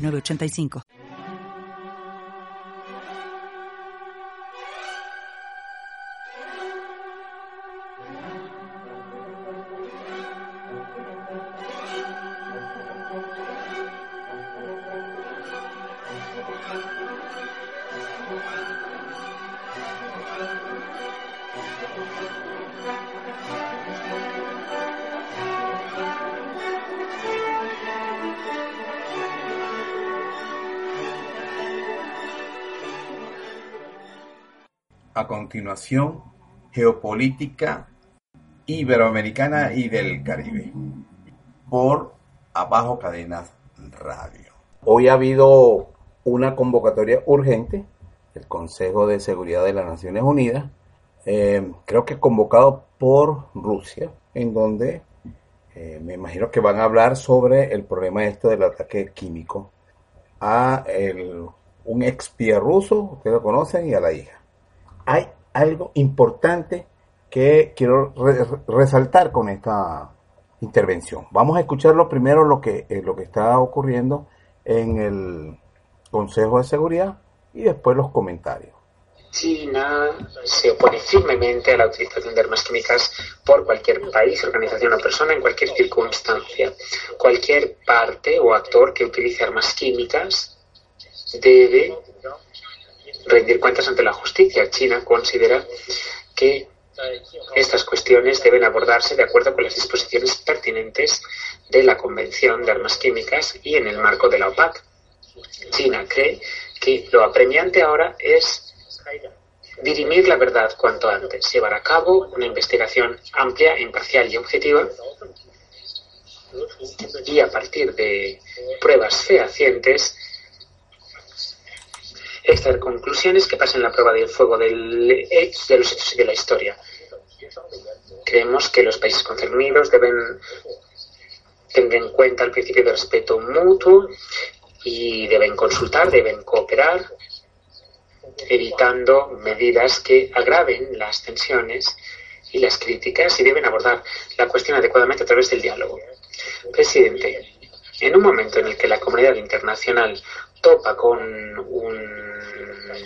985. A continuación, Geopolítica Iberoamericana y del Caribe, por Abajo Cadenas Radio. Hoy ha habido una convocatoria urgente del Consejo de Seguridad de las Naciones Unidas, eh, creo que convocado por Rusia, en donde eh, me imagino que van a hablar sobre el problema este del ataque químico a un expía ruso, ustedes lo conocen, y a la hija hay algo importante que quiero resaltar con esta intervención. Vamos a escuchar lo primero lo que, eh, lo que está ocurriendo en el Consejo de Seguridad y después los comentarios. China se opone firmemente a la utilización de armas químicas por cualquier país, organización o persona en cualquier circunstancia. Cualquier parte o actor que utilice armas químicas debe rendir cuentas ante la justicia. China considera que estas cuestiones deben abordarse de acuerdo con las disposiciones pertinentes de la Convención de Armas Químicas y en el marco de la OPAC. China cree que lo apremiante ahora es dirimir la verdad cuanto antes, llevar a cabo una investigación amplia, imparcial y objetiva y a partir de pruebas fehacientes extraer conclusiones que pasen la prueba del fuego del de los hechos y de la historia. Creemos que los países concernidos deben tener en cuenta el principio de respeto mutuo y deben consultar, deben cooperar, evitando medidas que agraven las tensiones y las críticas y deben abordar la cuestión adecuadamente a través del diálogo. Presidente, en un momento en el que la comunidad internacional topa con un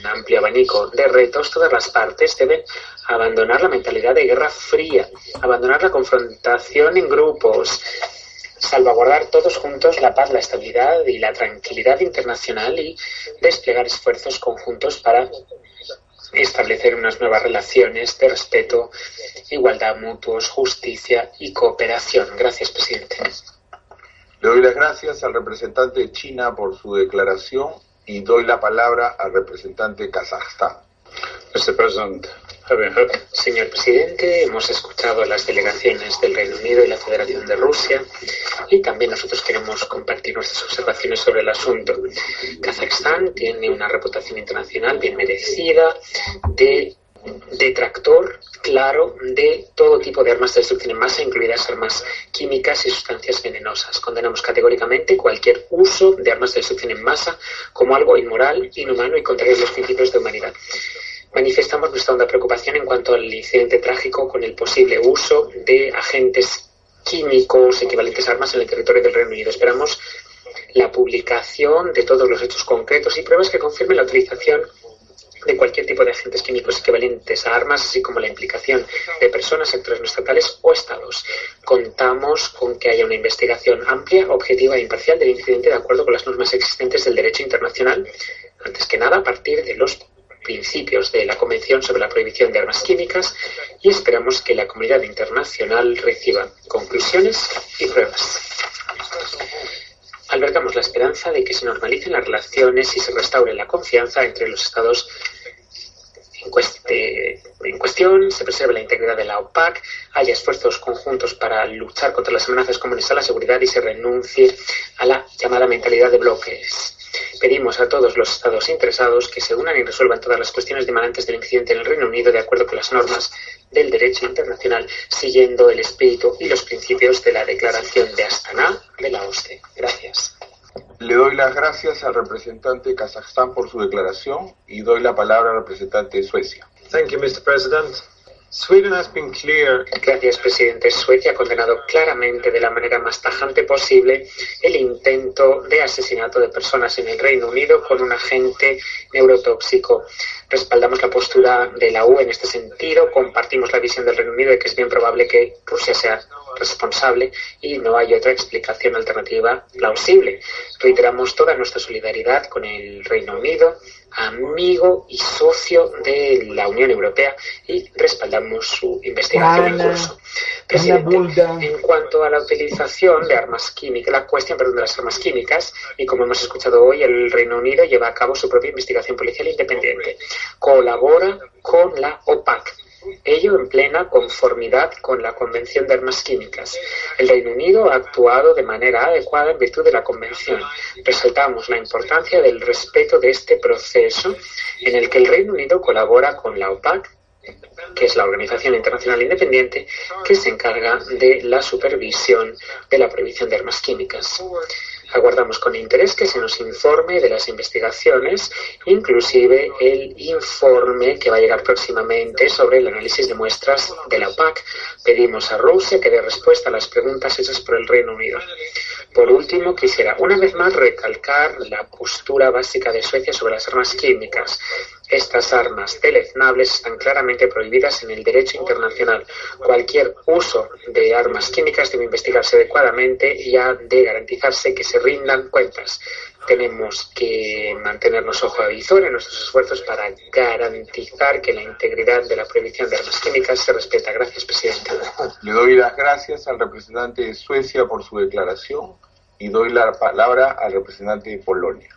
amplio abanico de retos, todas las partes deben abandonar la mentalidad de guerra fría, abandonar la confrontación en grupos, salvaguardar todos juntos la paz, la estabilidad y la tranquilidad internacional y desplegar esfuerzos conjuntos para establecer unas nuevas relaciones de respeto, igualdad mutuos, justicia y cooperación. Gracias, presidente. Le doy las gracias al representante de China por su declaración y doy la palabra al representante de Kazajstán. Señor presidente, hemos escuchado las delegaciones del Reino Unido y la Federación de Rusia y también nosotros queremos compartir nuestras observaciones sobre el asunto. Kazajstán tiene una reputación internacional bien merecida de detractor claro de todo tipo de armas de destrucción en masa, incluidas armas químicas y sustancias venenosas. Condenamos categóricamente cualquier uso de armas de destrucción en masa como algo inmoral, inhumano y contrario a los principios de humanidad. Manifestamos nuestra honda preocupación en cuanto al incidente trágico con el posible uso de agentes químicos equivalentes a armas en el territorio del Reino Unido. Esperamos la publicación de todos los hechos concretos y pruebas que confirmen la utilización de cualquier tipo de agentes químicos equivalentes a armas, así como la implicación de personas, sectores no estatales o estados. Contamos con que haya una investigación amplia, objetiva e imparcial del incidente de acuerdo con las normas existentes del derecho internacional, antes que nada a partir de los principios de la Convención sobre la Prohibición de Armas Químicas y esperamos que la comunidad internacional reciba conclusiones y pruebas albergamos la esperanza de que se normalicen las relaciones y se restaure la confianza entre los Estados en en cuestión, se preserve la integridad de la OPAC, haya esfuerzos conjuntos para luchar contra las amenazas comunes a la seguridad y se renuncie a la llamada mentalidad de bloques. Pedimos a todos los Estados interesados que se unan y resuelvan todas las cuestiones demandantes del incidente en el Reino Unido de acuerdo con las normas del derecho internacional, siguiendo el espíritu y los principios de la Declaración de Astana de la OSCE. Gracias. Le doy las gracias al representante de Kazajstán por su declaración y doy la palabra al representante de Suecia. Thank you, Mr. President. Gracias, presidente. Suecia ha condenado claramente de la manera más tajante posible el intento de asesinato de personas en el Reino Unido con un agente neurotóxico. Respaldamos la postura de la UE en este sentido. Compartimos la visión del Reino Unido de que es bien probable que Rusia sea responsable y no hay otra explicación alternativa plausible. Reiteramos toda nuestra solidaridad con el Reino Unido, amigo y socio de la Unión Europea y respaldamos su investigación en curso. Presidente, en cuanto a la utilización de armas químicas, la cuestión perdón, de las armas químicas, y como hemos escuchado hoy, el Reino Unido lleva a cabo su propia investigación policial independiente. Colabora con la OPAC, ello en plena conformidad con la Convención de Armas Químicas. El Reino Unido ha actuado de manera adecuada en virtud de la Convención. Resaltamos la importancia del respeto de este proceso en el que el Reino Unido colabora con la OPAC que es la Organización Internacional Independiente que se encarga de la supervisión de la prohibición de armas químicas. Aguardamos con interés que se nos informe de las investigaciones, inclusive el informe que va a llegar próximamente sobre el análisis de muestras de la OPAC. Pedimos a Rusia que dé respuesta a las preguntas hechas por el Reino Unido. Por último, quisiera una vez más recalcar la postura básica de Suecia sobre las armas químicas. Estas armas deleznables están claramente prohibidas en el derecho internacional. Cualquier uso de armas químicas debe investigarse adecuadamente y ha de garantizarse que se rindan cuentas. Tenemos que mantenernos ojo a visor en nuestros esfuerzos para garantizar que la integridad de la prohibición de armas químicas se respeta. Gracias, presidente. Le doy las gracias al representante de Suecia por su declaración y doy la palabra al representante de Polonia.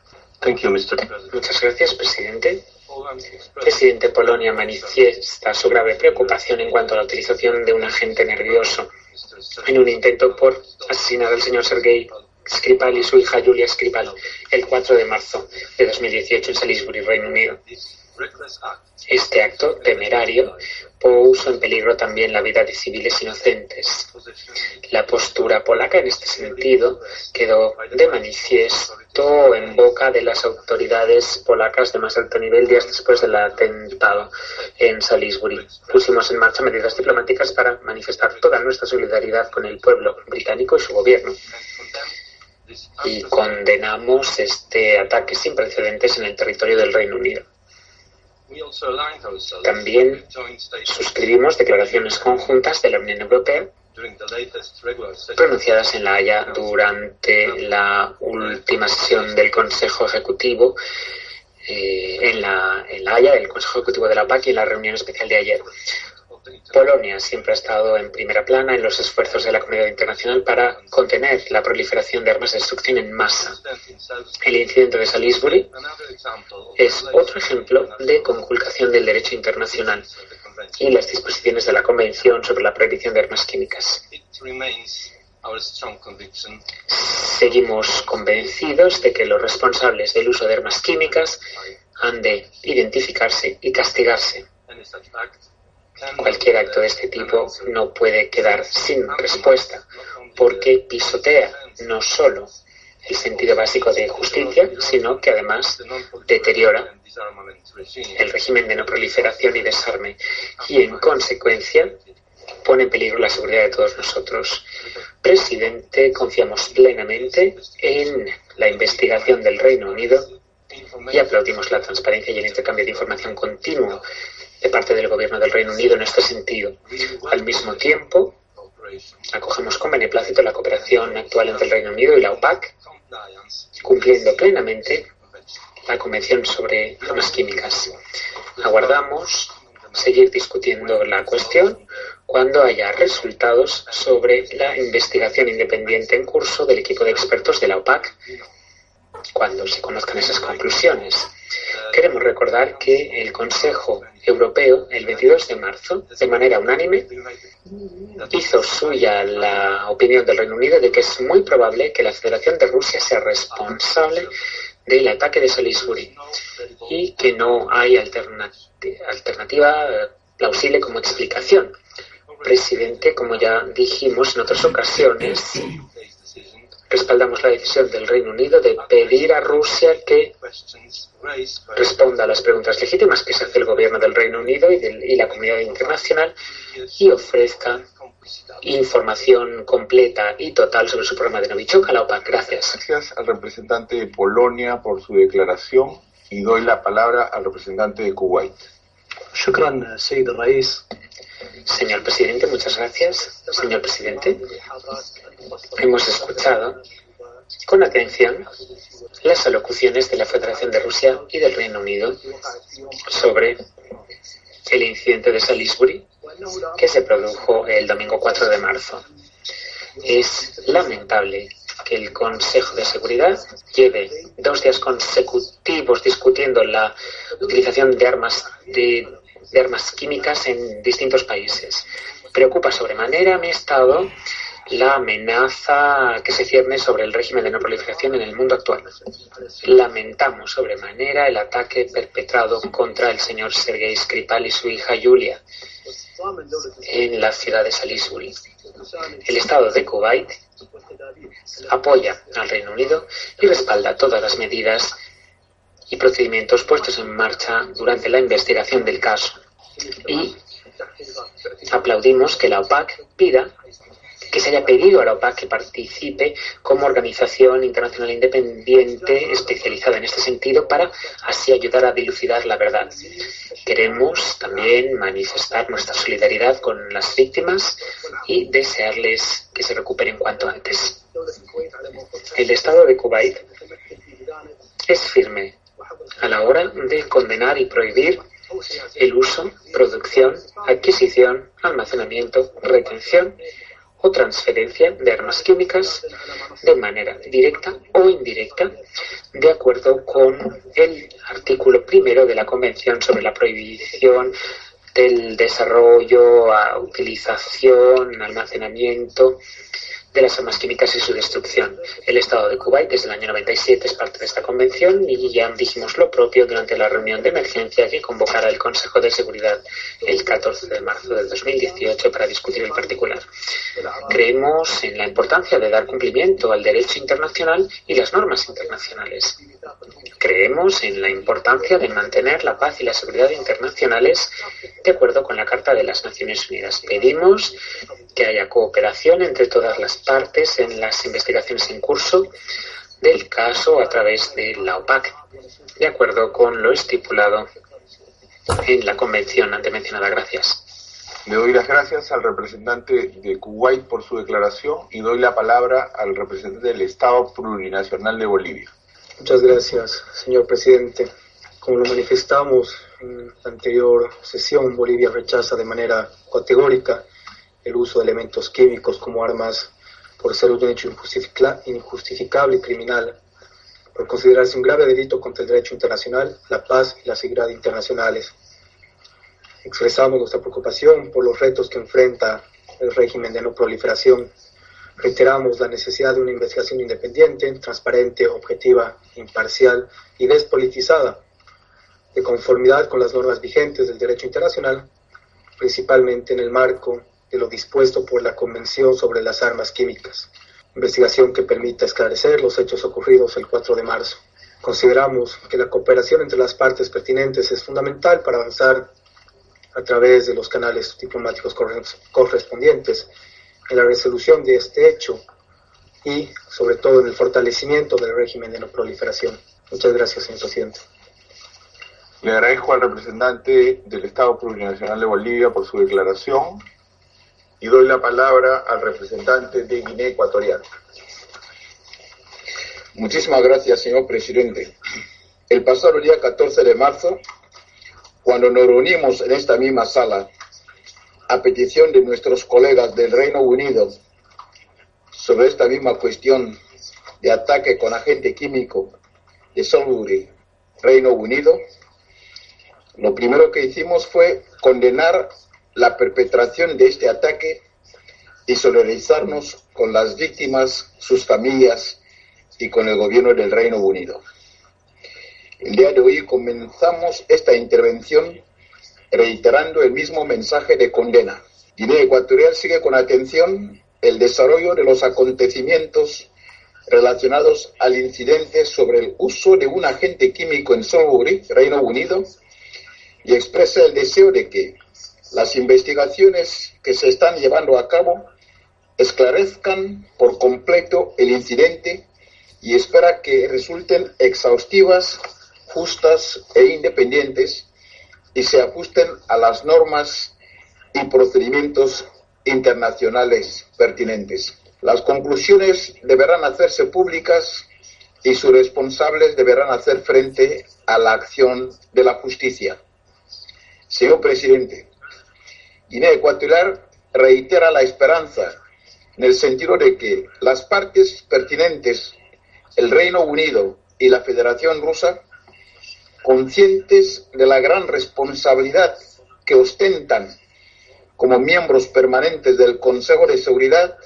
Muchas gracias, presidente. El presidente de Polonia manifiesta su grave preocupación en cuanto a la utilización de un agente nervioso en un intento por asesinar al señor Sergei Skripal y su hija Julia Skripal el 4 de marzo de 2018 en Salisbury, Reino Unido. Este acto temerario puso en peligro también la vida de civiles inocentes. La postura polaca en este sentido quedó de manifiesto en boca de las autoridades polacas de más alto nivel días después del atentado en Salisbury. Pusimos en marcha medidas diplomáticas para manifestar toda nuestra solidaridad con el pueblo británico y su gobierno y condenamos este ataque sin precedentes en el territorio del Reino Unido. También suscribimos declaraciones conjuntas de la Unión Europea pronunciadas en La Haya durante la última sesión del Consejo Ejecutivo eh, en, la, en La Haya, el Consejo Ejecutivo de la PAC y en la reunión especial de ayer. Polonia siempre ha estado en primera plana en los esfuerzos de la comunidad internacional para contener la proliferación de armas de destrucción en masa. El incidente de Salisbury es otro ejemplo de conculcación del derecho internacional y las disposiciones de la Convención sobre la prohibición de armas químicas. Seguimos convencidos de que los responsables del uso de armas químicas han de identificarse y castigarse. Cualquier acto de este tipo no puede quedar sin respuesta porque pisotea no solo el sentido básico de justicia, sino que además deteriora el régimen de no proliferación y desarme y en consecuencia pone en peligro la seguridad de todos nosotros. Presidente, confiamos plenamente en la investigación del Reino Unido y aplaudimos la transparencia y el intercambio de información continuo de parte del Gobierno del Reino Unido en este sentido. Al mismo tiempo, acogemos con beneplácito la cooperación actual entre el Reino Unido y la OPAC, cumpliendo plenamente la Convención sobre Armas Químicas. Aguardamos seguir discutiendo la cuestión cuando haya resultados sobre la investigación independiente en curso del equipo de expertos de la OPAC, cuando se conozcan esas conclusiones. queremos recordar que el Consejo Europeo, el 22 de marzo, de manera unánime, hizo suya la opinión del Reino Unido de que es muy probable que la Federación de Rusia sea responsable del ataque de Salisbury y que no hay alternativa eh, plausible como explicación. Presidente, como ya dijimos en otras ocasiones, respaldamos la decisión del Reino Unido de pedir a Rusia que responda a las preguntas legítimas que se hace el gobierno del Reino Unido y, la comunidad internacional y ofrezca información completa y total sobre su programa de Novichok a la OPAC. Gracias. Gracias al representante de Polonia por su declaración y doy la palabra al representante de Kuwait. Señor presidente, muchas gracias. Señor presidente, hemos escuchado con atención las alocuciones de la Federación de Rusia y del Reino Unido sobre el incidente de Salisbury que se produjo el domingo 4 de marzo. Es lamentable que el Consejo de Seguridad lleve dos días consecutivos discutiendo la utilización de armas de, de armas químicas en distintos países. Preocupa sobremanera mi Estado la amenaza que se cierne sobre el régimen de no proliferación en el mundo actual. Lamentamos sobremanera el ataque perpetrado contra el señor Sergei Skripal y su hija Julia en la ciudad de Salisbury. El Estado de Kuwait apoya al Reino Unido y respalda todas las medidas y procedimientos puestos en marcha durante la investigación del caso. Y aplaudimos que la OPAC pida que se haya pedido a la OPAC que participe como organización internacional independiente especializada en este sentido para así ayudar a dilucidar la verdad. Queremos también manifestar nuestra solidaridad con las víctimas y desearles que se recuperen cuanto antes. El Estado de Kuwait es firme a la hora de condenar y prohibir el uso, producción, adquisición, almacenamiento, retención o transferencia de armas químicas de manera directa o indirecta, de acuerdo con el artículo primero de la Convención sobre la prohibición del desarrollo, utilización, almacenamiento de las armas químicas y su destrucción. El Estado de Kuwait desde el año 97 es parte de esta convención y ya dijimos lo propio durante la reunión de emergencia que convocará el Consejo de Seguridad el 14 de marzo del 2018 para discutir el particular. Creemos en la importancia de dar cumplimiento al derecho internacional y las normas internacionales. Creemos en la importancia de mantener la paz y la seguridad internacionales de acuerdo con la Carta de las Naciones Unidas. Pedimos que haya cooperación entre todas las partes en las investigaciones en curso del caso a través de la OPAC, de acuerdo con lo estipulado en la convención antemencionada. Gracias. Le doy las gracias al representante de Kuwait por su declaración y doy la palabra al representante del Estado Plurinacional de Bolivia. Muchas gracias, señor presidente. Como lo manifestamos en la anterior sesión, Bolivia rechaza de manera categórica el uso de elementos químicos como armas por ser un hecho injustificable y criminal, por considerarse un grave delito contra el derecho internacional, la paz y la seguridad internacionales. Expresamos nuestra preocupación por los retos que enfrenta el régimen de no proliferación. Reiteramos la necesidad de una investigación independiente, transparente, objetiva, imparcial y despolitizada, de conformidad con las normas vigentes del derecho internacional, principalmente en el marco de lo dispuesto por la Convención sobre las Armas Químicas, investigación que permita esclarecer los hechos ocurridos el 4 de marzo. Consideramos que la cooperación entre las partes pertinentes es fundamental para avanzar a través de los canales diplomáticos correspondientes en la resolución de este hecho y sobre todo en el fortalecimiento del régimen de no proliferación. Muchas gracias, señor presidente. Le agradezco al representante del Estado Plurinacional de Bolivia por su declaración y doy la palabra al representante de Guinea Ecuatorial. Muchísimas gracias, señor presidente. El pasado día 14 de marzo, cuando nos reunimos en esta misma sala, a petición de nuestros colegas del Reino Unido, sobre esta misma cuestión de ataque con agente químico de Salisbury, Reino Unido, lo primero que hicimos fue condenar la perpetración de este ataque y solidarizarnos con las víctimas, sus familias y con el gobierno del Reino Unido. El día de hoy comenzamos esta intervención reiterando el mismo mensaje de condena. Guinea Ecuatorial sigue con atención el desarrollo de los acontecimientos relacionados al incidente sobre el uso de un agente químico en Salisbury, Reino Unido, y expresa el deseo de que las investigaciones que se están llevando a cabo esclarezcan por completo el incidente y espera que resulten exhaustivas, justas e independientes y se ajusten a las normas y procedimientos internacionales pertinentes. Las conclusiones deberán hacerse públicas y sus responsables deberán hacer frente a la acción de la justicia. Señor presidente, Guinea Ecuatorial reitera la esperanza en el sentido de que las partes pertinentes, el Reino Unido y la Federación Rusa, conscientes de la gran responsabilidad que ostentan como miembros permanentes del Consejo de Seguridad,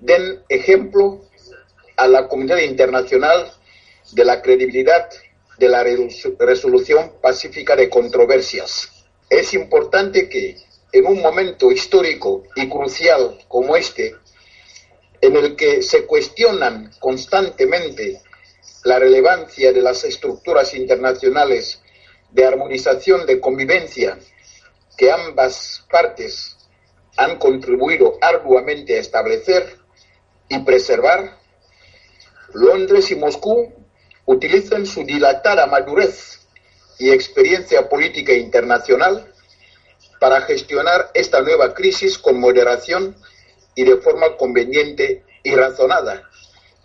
den ejemplo a la comunidad internacional de la credibilidad de la resolución pacífica de controversias. Es importante que en un momento histórico y crucial como este, en el que se cuestionan constantemente la relevancia de las estructuras internacionales de armonización de convivencia que ambas partes han contribuido arduamente a establecer y preservar, Londres y Moscú utilizan su dilatada madurez y experiencia política internacional para gestionar esta nueva crisis con moderación y de forma conveniente y razonada,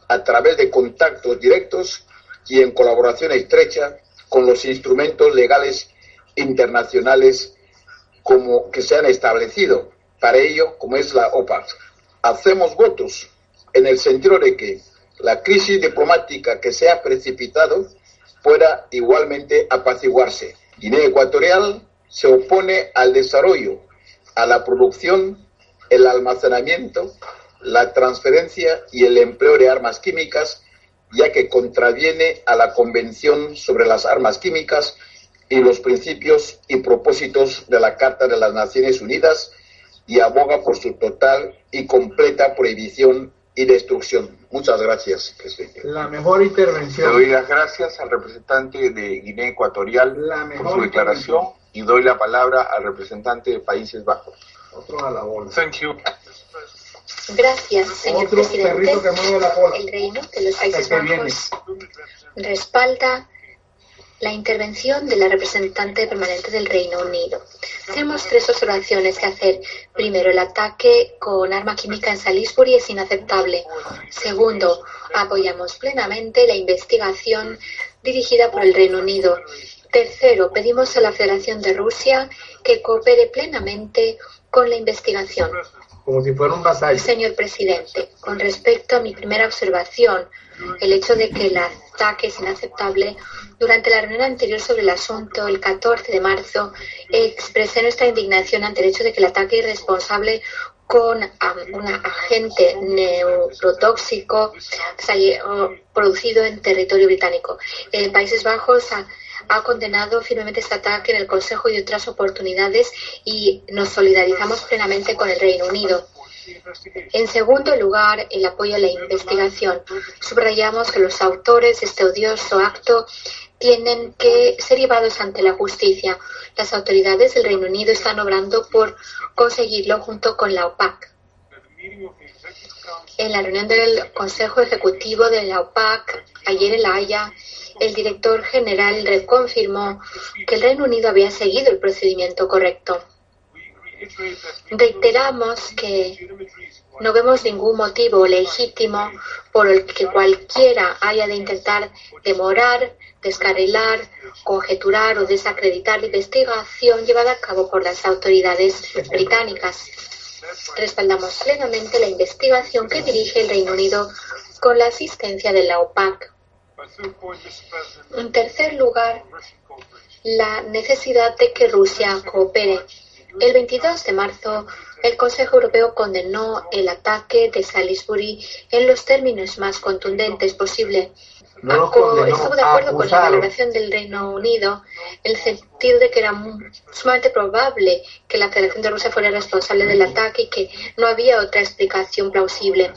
a través de contactos directos y en colaboración estrecha con los instrumentos legales internacionales como que se han establecido para ello, como es la OPAC. Hacemos votos en el sentido de que la crisis diplomática que se ha precipitado pueda igualmente apaciguarse. Guinea Ecuatorial se opone al desarrollo, a la producción, el almacenamiento, la transferencia y el empleo de armas químicas, ya que contraviene a la Convención sobre las Armas Químicas y los principios y propósitos de la Carta de las Naciones Unidas y aboga por su total y completa prohibición y destrucción. Muchas gracias, presidente. La mejor intervención. Le doy las gracias al representante de Guinea Ecuatorial por su declaración y doy la palabra al representante de Países Bajos. Otro a la bola. Thank you. Gracias, señor Otro presidente. que la. El Reino de los Países. Bajos respalda la intervención de la representante permanente del Reino Unido. Tenemos tres observaciones que hacer. Primero, el ataque con arma química en Salisbury es inaceptable. Segundo, apoyamos plenamente la investigación dirigida por el Reino Unido. Tercero, pedimos a la Federación de Rusia que coopere plenamente con la investigación. Como si fuera un. Señor presidente, con respecto a mi primera observación, el hecho de que el ataque es inaceptable, durante la reunión anterior sobre el asunto, el 14 de marzo, expresé nuestra indignación ante el hecho de que el ataque irresponsable con un agente neurotóxico producido en territorio británico. En Países Bajos ha condenado firmemente este ataque en el Consejo y otras oportunidades y nos solidarizamos plenamente con el Reino Unido. En segundo lugar, el apoyo a la investigación. Subrayamos que los autores de este odioso acto tienen que ser llevados ante la justicia. Las autoridades del Reino Unido están obrando por conseguirlo junto con la OPAC. En la reunión del Consejo Ejecutivo de la OPAC ayer en La Haya, el director general reconfirmó que el Reino Unido había seguido el procedimiento correcto. Reiteramos que no vemos ningún motivo legítimo por el que cualquiera haya de intentar demorar, descarrilar, conjeturar o desacreditar la investigación llevada a cabo por las autoridades británicas. Respaldamos plenamente la investigación que dirige el Reino Unido con la asistencia de la OPAC. En tercer lugar, la necesidad de que Rusia coopere. El 22 de marzo, el Consejo Europeo condenó el ataque de Salisbury en los términos más contundentes posible. No estuvo de acuerdo con la valoración del Reino Unido en el sentido de que era sumamente probable que la Federación de Rusia fuera responsable del ataque y que no había otra explicación plausible.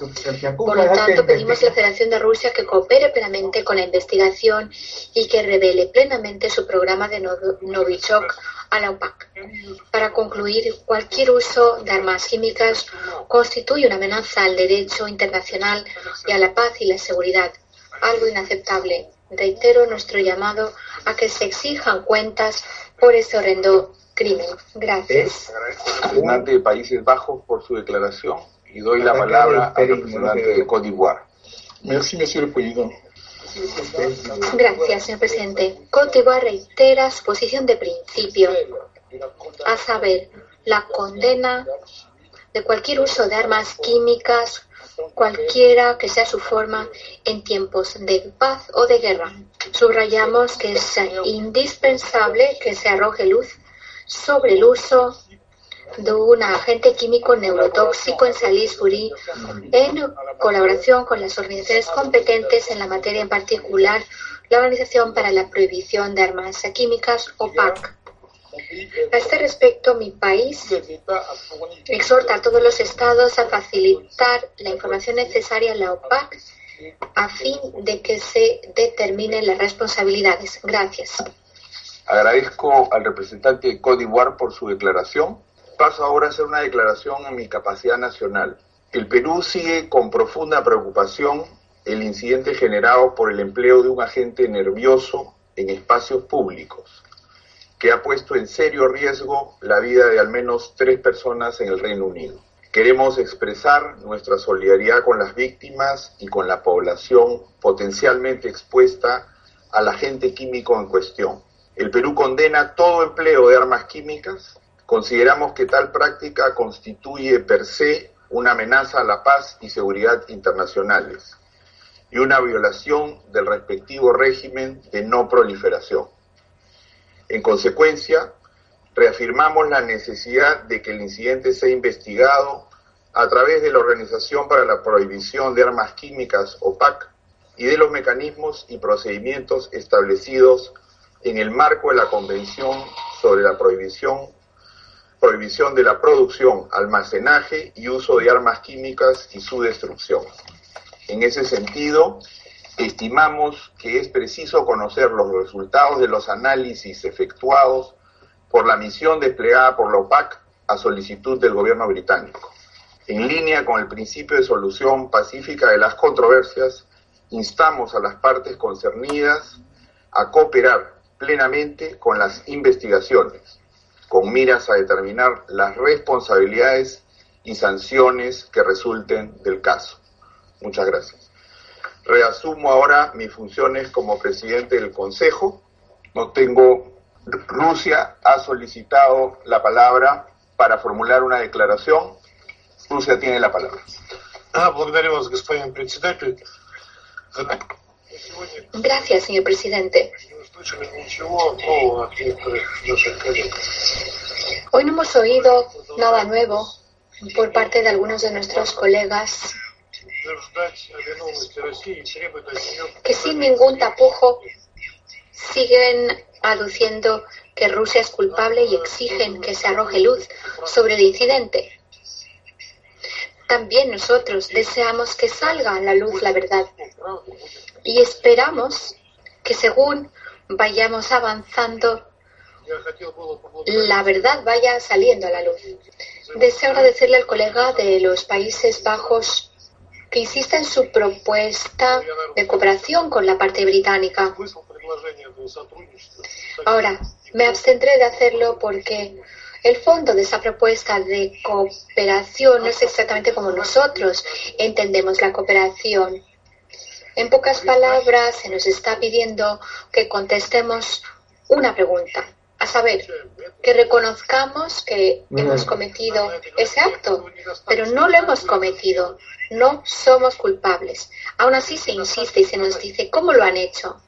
Por lo tanto, pedimos a la Federación de Rusia que coopere plenamente con la investigación y que revele plenamente su programa de Novichok a la OPAC. Para concluir, cualquier uso de armas químicas constituye una amenaza al derecho internacional y a la paz y la seguridad algo inaceptable. Reitero nuestro llamado a que se exijan cuentas por ese horrendo crimen. Gracias. Representante de Países Bajos por su declaración y doy la palabra al representante de Côte d'Ivoire. Merci, monsieur le président. Gracias, señor presidente. Côte d'Ivoire reitera su posición de principio, a saber, la condena de cualquier uso de armas químicas cualquiera que sea su forma en tiempos de paz o de guerra. Subrayamos que es indispensable que se arroje luz sobre el uso de un agente químico neurotóxico en Salisbury en colaboración con las organizaciones competentes en la materia, en particular la Organización para la Prohibición de Armas Químicas, OPAC. A este respecto, mi país exhorta a todos los estados a facilitar la información necesaria a la OPAC a fin de que se determinen las responsabilidades. Gracias. Agradezco al representante de d'Ivoire por su declaración. Paso ahora a hacer una declaración en mi capacidad nacional. El Perú sigue con profunda preocupación el incidente generado por el empleo de un agente nervioso en espacios públicos que ha puesto en serio riesgo la vida de al menos tres personas en el Reino Unido. Queremos expresar nuestra solidaridad con las víctimas y con la población potencialmente expuesta al agente químico en cuestión. El Perú condena todo empleo de armas químicas. Consideramos que tal práctica constituye per se una amenaza a la paz y seguridad internacionales y una violación del respectivo régimen de no proliferación. En consecuencia, reafirmamos la necesidad de que el incidente sea investigado a través de la Organización para la Prohibición de Armas Químicas, OPAC, y de los mecanismos y procedimientos establecidos en el marco de la Convención sobre la prohibición, prohibición de la producción, almacenaje y uso de armas químicas y su destrucción. En ese sentido, estimamos que es preciso conocer los resultados de los análisis efectuados por la misión desplegada por la OPAC a solicitud del gobierno británico. En línea con el principio de solución pacífica de las controversias, instamos a las partes concernidas a cooperar plenamente con las investigaciones, con miras a determinar las responsabilidades y sanciones que resulten del caso. Muchas gracias. Reasumo ahora mis funciones como presidente del Consejo. No tengo. Rusia ha solicitado la palabra para formular una declaración. Rusia tiene la palabra. Gracias, señor presidente. Hoy no hemos oído nada nuevo por parte de algunos de nuestros colegas que sin ningún tapujo siguen aduciendo que Rusia es culpable y exigen que se arroje luz sobre el incidente. También nosotros deseamos que salga a la luz la verdad y esperamos que según vayamos avanzando, la verdad vaya saliendo a la luz. Deseo agradecerle al colega de los Países Bajos que insista en su propuesta de cooperación con la parte británica. Ahora, me abstendré de hacerlo porque el fondo de esa propuesta de cooperación no es exactamente como nosotros entendemos la cooperación. En pocas palabras, se nos está pidiendo que contestemos una pregunta. A saber, que reconozcamos que hemos cometido ese acto, pero no lo hemos cometido, no somos culpables. Aún así se insiste y se nos dice cómo lo han hecho.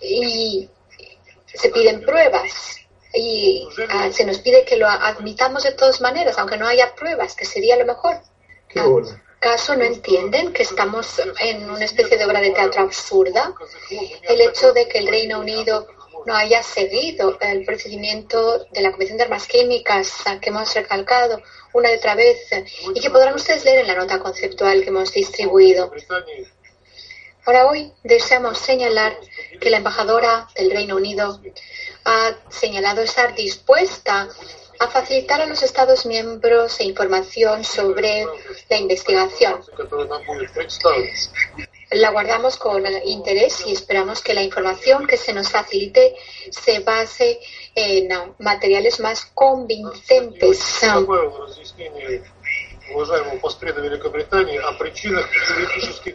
Y se piden pruebas y ah, se nos pide que lo admitamos de todas maneras, aunque no haya pruebas, que sería lo mejor. ¿Acaso no entienden que estamos en una especie de obra de teatro absurda? El hecho de que el Reino Unido no haya seguido el procedimiento de la Comisión de Armas Químicas que hemos recalcado una y otra vez y que podrán ustedes leer en la nota conceptual que hemos distribuido. Ahora hoy deseamos señalar que la embajadora del Reino Unido ha señalado estar dispuesta a facilitar a los Estados miembros información sobre la investigación. La guardamos con interés y esperamos que la información que se nos facilite se base en materiales más convincentes.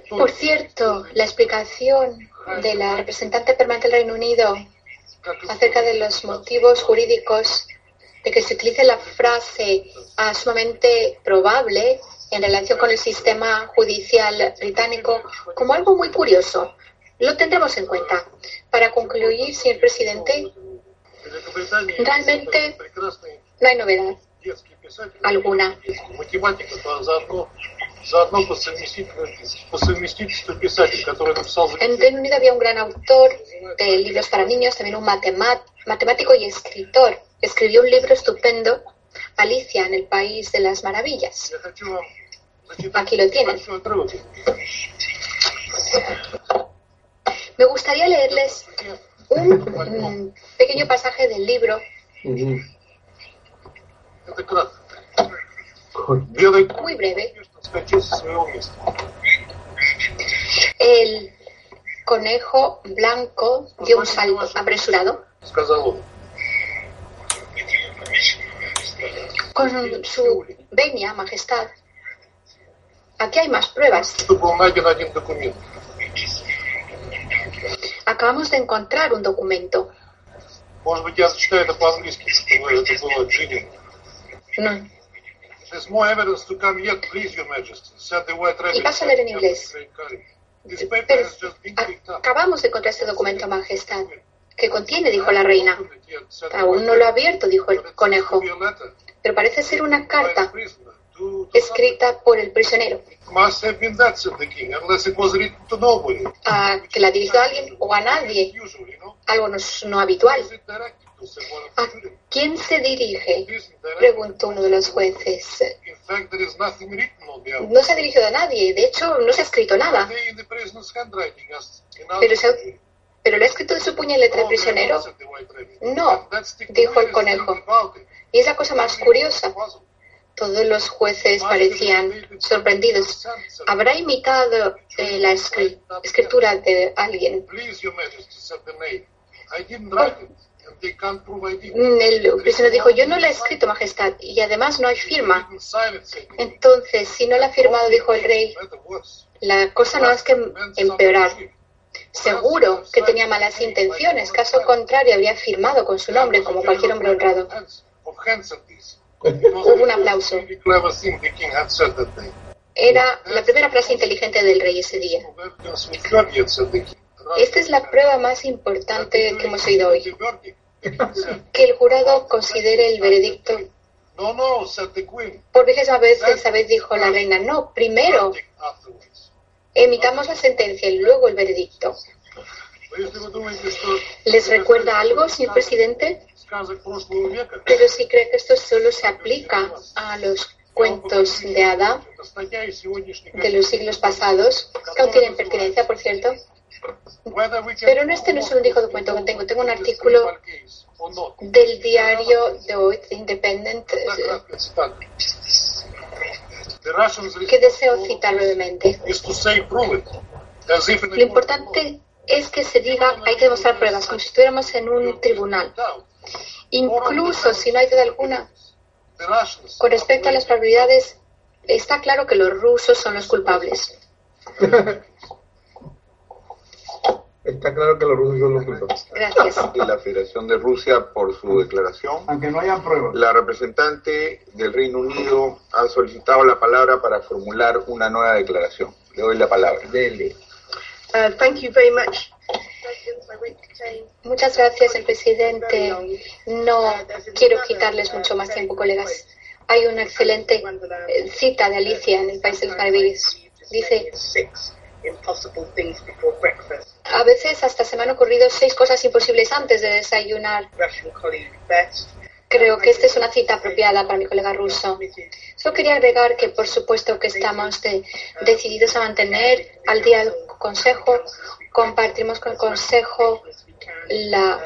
Por cierto, la explicación de la representante permanente del Reino Unido acerca de los motivos jurídicos de que se utilice la frase ah, sumamente probable en relación con el sistema judicial británico como algo muy curioso. Lo tendremos en cuenta. Para concluir, señor presidente, realmente no hay novedad alguna. En Reino Unido había un gran autor de libros para niños, también un matemático y escritor. Escribió un libro estupendo, Alicia en el País de las Maravillas. Aquí lo tienen. Me gustaría leerles un pequeño pasaje del libro muy breve. El conejo blanco dio un salto apresurado. Con su venia, majestad. Aquí hay más pruebas. Acabamos de encontrar un documento. No. Y vas a leer en inglés. acabamos de encontrar este documento, Majestad. ¿Qué contiene? dijo la reina. Aún no lo ha abierto, dijo el conejo. Pero parece ser una carta escrita por el prisionero. ¿A que la dirigió a alguien o a nadie? Algo no, no habitual. ¿A quién se dirige? Preguntó uno de los jueces. No se ha dirigido a nadie, de hecho no se ha escrito nada. Pero, ¿Pero lo ha escrito de su puño y letra el prisionero? No, dijo el conejo. Y es la cosa más curiosa. Todos los jueces parecían sorprendidos. ¿Habrá imitado eh, la escritura de alguien? Mm, el prisionero dijo, yo no la he escrito, Majestad, y además no hay firma. Entonces, si no la ha firmado, dijo el rey, la cosa no es que empeorar. Seguro que tenía malas intenciones, caso contrario, habría firmado con su nombre como cualquier hombre honrado. Hubo un aplauso. Era la primera frase inteligente del rey ese día. Esta es la prueba más importante que hemos oído hoy. Que el jurado considere el veredicto. Por vez, esa vez dijo la reina, no, primero emitamos la sentencia y luego el veredicto. ¿Les recuerda algo, señor presidente? Pero si cree que esto solo se aplica a los cuentos de hada de los siglos pasados, que aún tienen pertinencia, por cierto. Pero en este no es el único documento que tengo. Tengo un artículo del diario de hoy, Independent, que deseo citar brevemente. Lo importante es que se diga, hay que demostrar pruebas, como si estuviéramos en un tribunal. Incluso si no hay duda alguna, con respecto a las probabilidades, está claro que los rusos son los culpables. Está claro que los rusos son los culpables. Gracias. Y la Federación de Rusia por su declaración. Aunque no hayan pruebas. La representante del Reino Unido ha solicitado la palabra para formular una nueva declaración. Le doy la palabra. Dele. Uh, thank you very much. Muchas gracias, el presidente. No quiero quitarles mucho más tiempo, colegas. Hay una excelente eh, cita de Alicia en el País de los Maravillas. Dice, a veces hasta se me han ocurrido seis cosas imposibles antes de desayunar. Creo que esta es una cita apropiada para mi colega ruso. Solo quería agregar que, por supuesto, que estamos de- decididos a mantener al día el Consejo. Compartimos con el Consejo la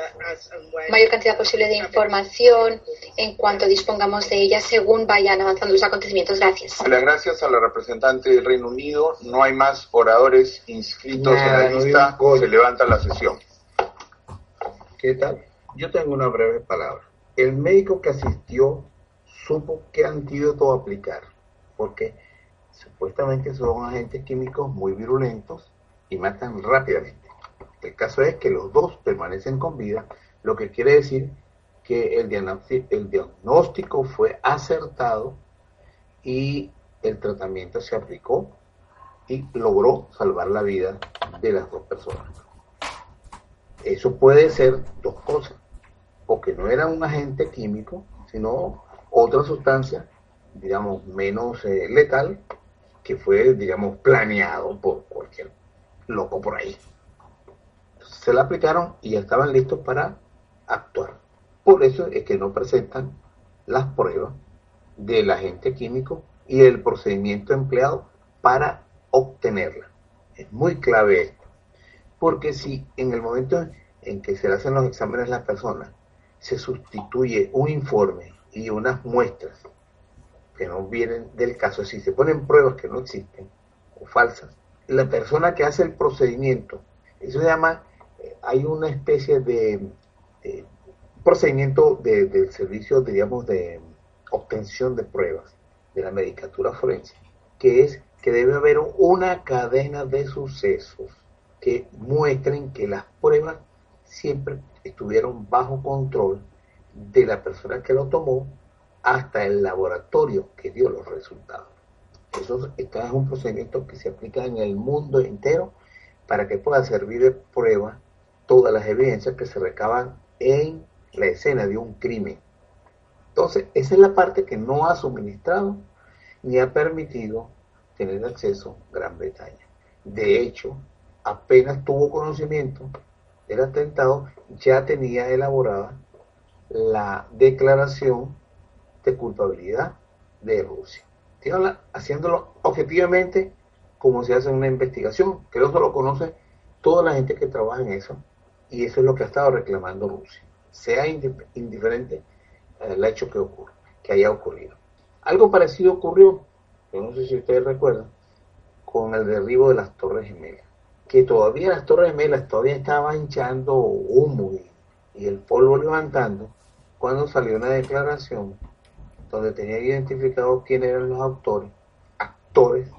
mayor cantidad posible de información en cuanto dispongamos de ella según vayan avanzando los acontecimientos. Gracias. Las gracias a la representante del Reino Unido. No hay más oradores inscritos en la lista. Se levanta la sesión. ¿Qué tal? Yo tengo una breve palabra. El médico que asistió supo qué antídoto aplicar, porque supuestamente son agentes químicos muy virulentos y matan rápidamente. El caso es que los dos permanecen con vida, lo que quiere decir que el diagnóstico, fue acertado y el tratamiento se aplicó y logró salvar la vida de las dos personas. Eso puede ser dos cosas, o que no era un agente químico, sino otra sustancia, digamos, menos eh, letal, que fue, digamos, planeado por cualquier loco por ahí. Se la aplicaron y ya estaban listos para actuar. Por eso es que no presentan las pruebas del agente químico y el procedimiento empleado para obtenerla. Es muy clave esto. Porque si en el momento en que se le hacen los exámenes a la persona, se sustituye un informe y unas muestras que no vienen del caso, si se ponen pruebas que no existen o falsas, la persona que hace el procedimiento, eso se llama, hay una especie de, procedimiento de- del servicio, digamos, de obtención de pruebas de la medicatura forense, que es que debe haber una cadena de sucesos que muestren que las pruebas siempre estuvieron bajo control de la persona que lo tomó hasta el laboratorio que dio los resultados. Eso este es un procedimiento que se aplica en el mundo entero para que pueda servir de prueba todas las evidencias que se recaban en la escena de un crimen. Entonces, esa es la parte que no ha suministrado ni ha permitido tener acceso Gran Bretaña. De hecho, apenas tuvo conocimiento del atentado, ya tenía elaborada la declaración de culpabilidad de Rusia. Haciéndolo objetivamente como se hace una investigación, que eso lo conoce toda la gente que trabaja en eso, y eso es lo que ha estado reclamando Rusia, sea indif- indiferente el hecho que ocurre, que haya ocurrido. Algo parecido ocurrió, yo no sé si ustedes recuerdan, con el derribo de las Torres Gemelas, que todavía las Torres Gemelas todavía estaban hinchando humo y, el polvo levantando, cuando salió una declaración donde tenía identificado quién eran los autores, actores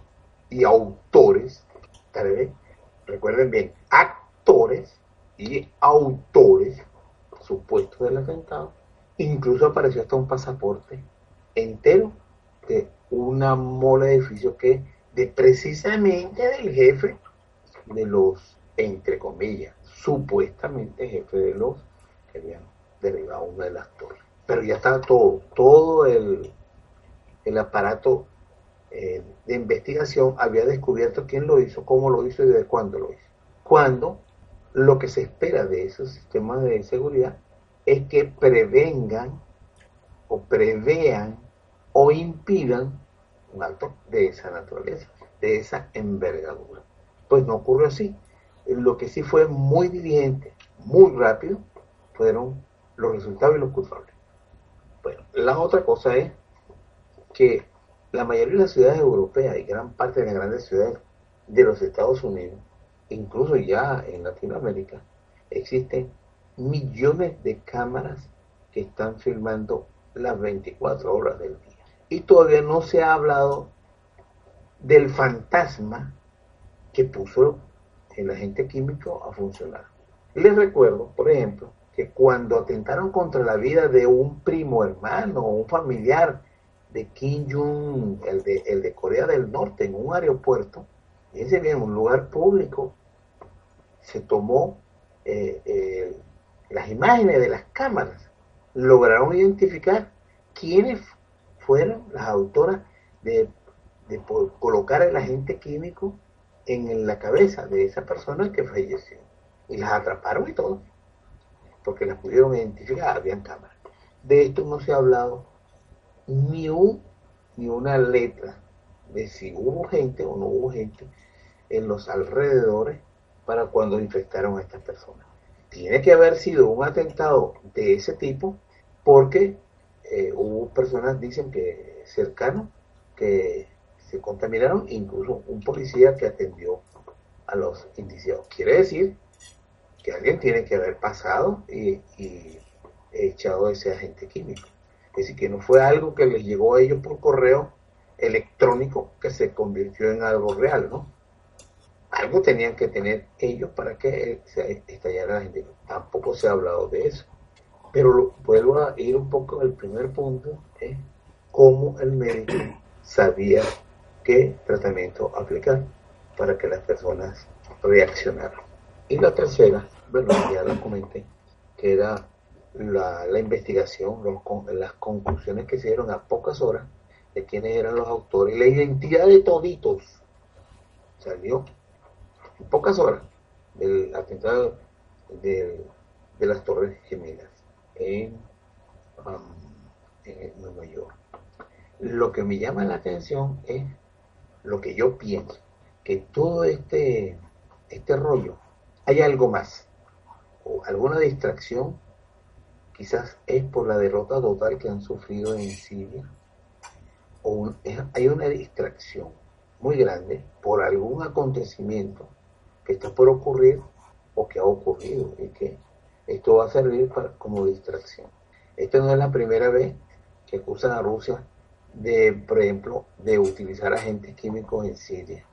y autores, tal vez, recuerden bien, y autores supuestos del atentado, incluso apareció hasta un pasaporte entero de una mola de edificio que de precisamente del jefe de los, entre comillas, supuestamente jefe de los que habían derribado una de las torres. Pero ya estaba todo, todo el, el aparato eh, de investigación había descubierto quién lo hizo, cómo lo hizo y desde cuándo lo hizo. Cuando lo que se espera de esos sistemas de seguridad es que prevengan o prevean o impidan un acto de esa naturaleza, de esa envergadura. Pues no ocurrió así. Lo que sí fue muy diligente, muy rápido, fueron los resultados y los culpables. Bueno, la otra cosa es que la mayoría de las ciudades europeas y gran parte de las grandes ciudades de los Estados Unidos, incluso ya en Latinoamérica, existen millones de cámaras que están filmando las 24 horas del día. Y todavía no se ha hablado del fantasma que puso el agente químico a funcionar. Les recuerdo, por ejemplo, que cuando atentaron contra la vida de un primo hermano o un familiar de Kim Jong, el de, el de Corea del Norte, en un aeropuerto, fíjense bien, un lugar público, se tomó eh, eh, las imágenes de las cámaras, lograron identificar quiénes fueron las autoras de, de colocar el agente químico en la cabeza de esa persona que falleció. Y las atraparon y todo, porque las pudieron identificar, habían cámaras. De esto no se ha hablado ni, un, ni una letra de si hubo gente o no hubo gente en los alrededores para cuando infectaron a estas personas. Tiene que haber sido un atentado de ese tipo porque eh, hubo personas, dicen que cercanos, que se contaminaron, incluso un policía que atendió a los indiciados. Quiere decir que alguien tiene que haber pasado y, y echado ese agente químico. Es decir, que no fue algo que les llegó a ellos por correo electrónico que se convirtió en algo real, ¿no? Algo tenían que tener ellos para que se estallara la gente. Tampoco se ha hablado de eso. Pero vuelvo a ir un poco al primer punto, es cómo el médico sabía qué tratamiento aplicar para que las personas reaccionaran. Y la tercera, bueno, ya lo comenté, que era la, la investigación, las conclusiones que se dieron a pocas horas de quiénes eran los autores, la identidad de toditos salió pocas horas del atentado de, de las Torres Gemelas en, um, en Nueva York. Lo que me llama la atención es lo que yo pienso, que todo este, este rollo, hay algo más, o alguna distracción, quizás es por la derrota total que han sufrido en Siria, o hay una distracción muy grande por algún acontecimiento que está por ocurrir o que ha ocurrido y que esto va a servir como distracción. Esta no es la primera vez que acusan a Rusia de, por ejemplo, de utilizar agentes químicos en Siria.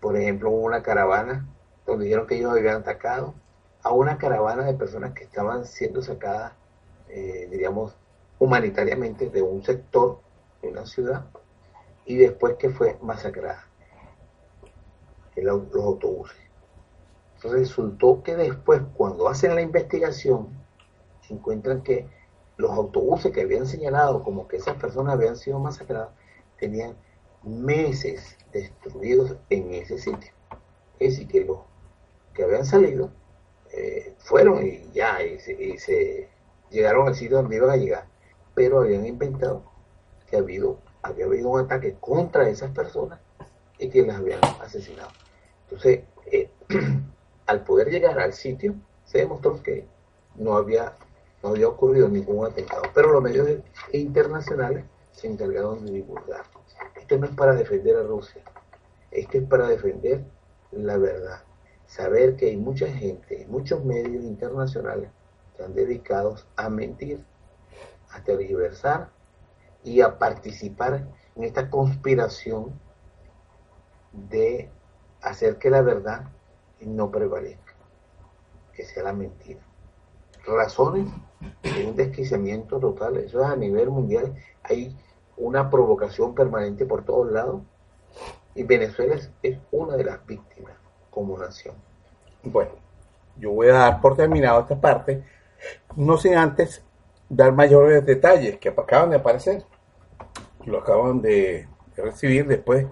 Por ejemplo, hubo una caravana donde dijeron que ellos habían atacado a una caravana de personas que estaban siendo sacadas, eh, diríamos, humanitariamente de un sector de una ciudad y después que fue masacrada en los autobuses. Resultó que después, cuando hacen la investigación, encuentran que los autobuses que habían señalado como que esas personas habían sido masacradas tenían meses destruidos en ese sitio. Es decir, que los que habían salido eh, fueron y ya, y se, llegaron al sitio donde iban a llegar, pero habían inventado que habido, había habido un ataque contra esas personas y que las habían asesinado. Entonces, eh, al poder llegar al sitio, se demostró que no había no había ocurrido ningún atentado, pero los medios internacionales se encargaron de divulgar. Esto no es para defender a Rusia, esto es para defender la verdad. Saber que hay mucha gente, muchos medios internacionales están dedicados a mentir, a tergiversar y a participar en esta conspiración de hacer que la verdad no prevalezca, que sea la mentira razones de un desquiciamiento total. Eso es a nivel mundial. Hay una provocación permanente por todos lados. Y Venezuela es, una de las víctimas como nación. Bueno, yo voy a dar por terminado esta parte, no sin antes dar mayores detalles que acaban de aparecer. Lo acaban de, recibir después,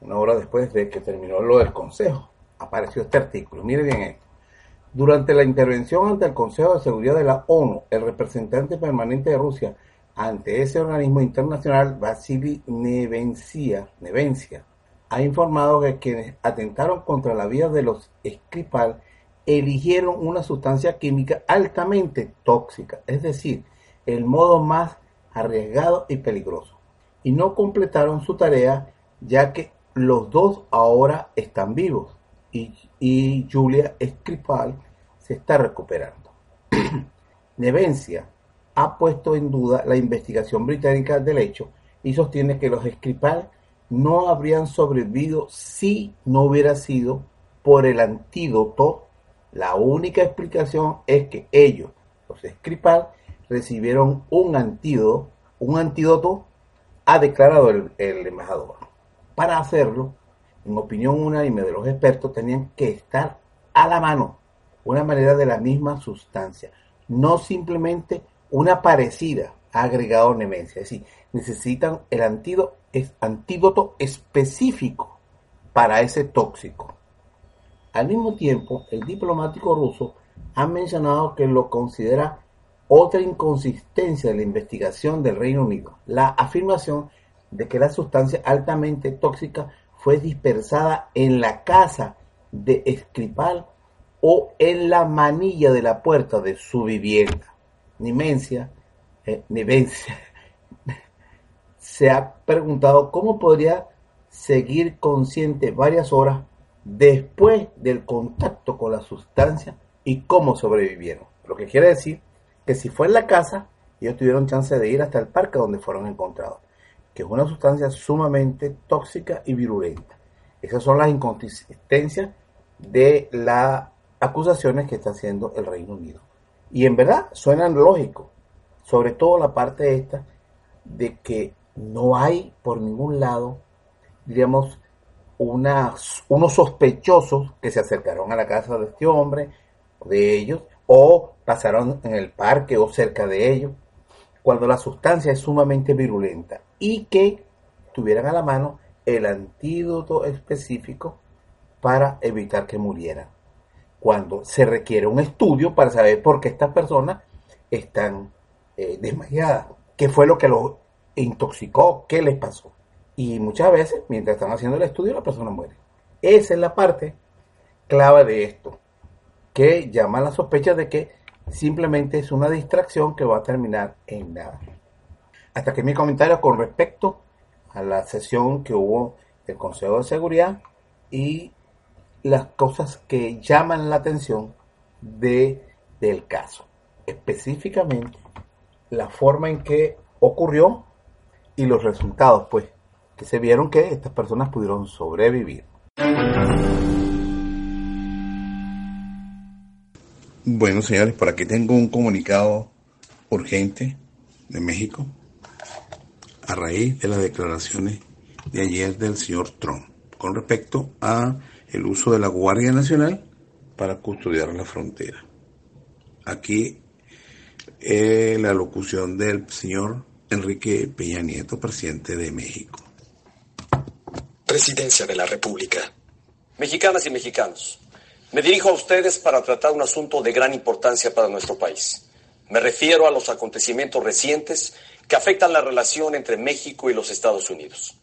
una hora después de que terminó lo del Consejo. Apareció este artículo. Miren bien esto. Durante la intervención ante el Consejo de Seguridad de la ONU, el representante permanente de Rusia ante ese organismo internacional, Vasily Nevencia, ha informado que quienes atentaron contra la vida de los Skripal eligieron una sustancia química altamente tóxica, es decir, el modo más arriesgado y peligroso, y no completaron su tarea ya que los dos ahora están vivos y, Julia Skripal se está recuperando. Nevencia ha puesto en duda la investigación británica del hecho y sostiene que los Skripal no habrían sobrevivido si no hubiera sido por el antídoto, la única explicación es que ellos, los Skripal, recibieron un antídoto, un antídoto ha declarado el embajador. Para hacerlo, en opinión unánime de los expertos, tenían que estar a la mano, una manera de la misma sustancia, no simplemente una parecida agregado nemencia. Es decir, necesitan el antídoto, antídoto específico para ese tóxico. Al mismo tiempo, el diplomático ruso ha mencionado que lo considera otra inconsistencia de la investigación del Reino Unido, la afirmación de que la sustancia altamente tóxica fue dispersada en la casa de Escripal o en la manilla de la puerta de su vivienda. Nimencia, eh, se ha preguntado cómo podría seguir consciente varias horas después del contacto con la sustancia y cómo sobrevivieron. Lo que quiere decir que si fue en la casa, ellos tuvieron chance de ir hasta el parque donde fueron encontrados, es una sustancia sumamente tóxica y virulenta. Esas son las inconsistencias de las acusaciones que está haciendo el Reino Unido. Y en verdad suenan lógicos, sobre todo la parte esta de que no hay por ningún lado, diríamos, unas, unos sospechosos que se acercaron a la casa de este hombre, de ellos, o pasaron en el parque o cerca de ellos, cuando la sustancia es sumamente virulenta y que tuvieran a la mano el antídoto específico para evitar que murieran. Cuando se requiere un estudio para saber por qué estas personas están eh, desmayadas, qué fue lo que los intoxicó, qué les pasó. Y muchas veces, mientras están haciendo el estudio, la persona muere. Esa es la parte clave de esto, que llama la sospecha de que simplemente es una distracción que va a terminar en nada. Hasta que mi comentario con respecto a la sesión que hubo del Consejo de Seguridad y las cosas que llaman la atención de, del caso. Específicamente, la forma en que ocurrió y los resultados, pues, que se vieron que estas personas pudieron sobrevivir. Bueno, señores, por aquí tengo un comunicado urgente de México a raíz de las declaraciones de ayer del señor Trump con respecto a el uso de la Guardia Nacional para custodiar la frontera. Aquí eh, la locución del señor Enrique Peña Nieto, presidente de México. Presidencia de la República. Mexicanas y mexicanos, me dirijo a ustedes para tratar un asunto de gran importancia para nuestro país. Me refiero a los acontecimientos recientes que afectan la relación entre México y los Estados Unidos.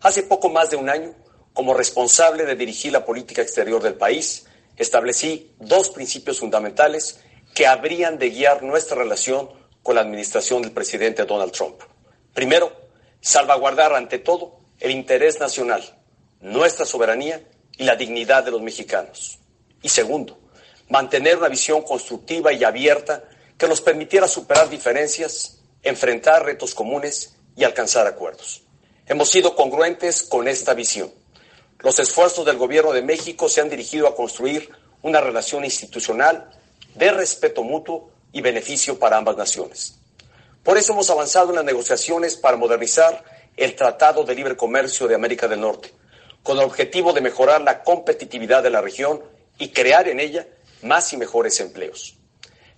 Hace poco más de un año, como responsable de dirigir la política exterior del país, establecí dos principios fundamentales que habrían de guiar nuestra relación con la administración del presidente Donald Trump. Primero, salvaguardar ante todo el interés nacional, nuestra soberanía y la dignidad de los mexicanos. Y segundo, mantener una visión constructiva y abierta que nos permitiera superar diferencias, enfrentar retos comunes y alcanzar acuerdos. Hemos sido congruentes con esta visión. Los esfuerzos del Gobierno de México se han dirigido a construir una relación institucional de respeto mutuo y beneficio para ambas naciones. Por eso hemos avanzado en las negociaciones para modernizar el Tratado de Libre Comercio de América del Norte, con el objetivo de mejorar la competitividad de la región y crear en ella más y mejores empleos.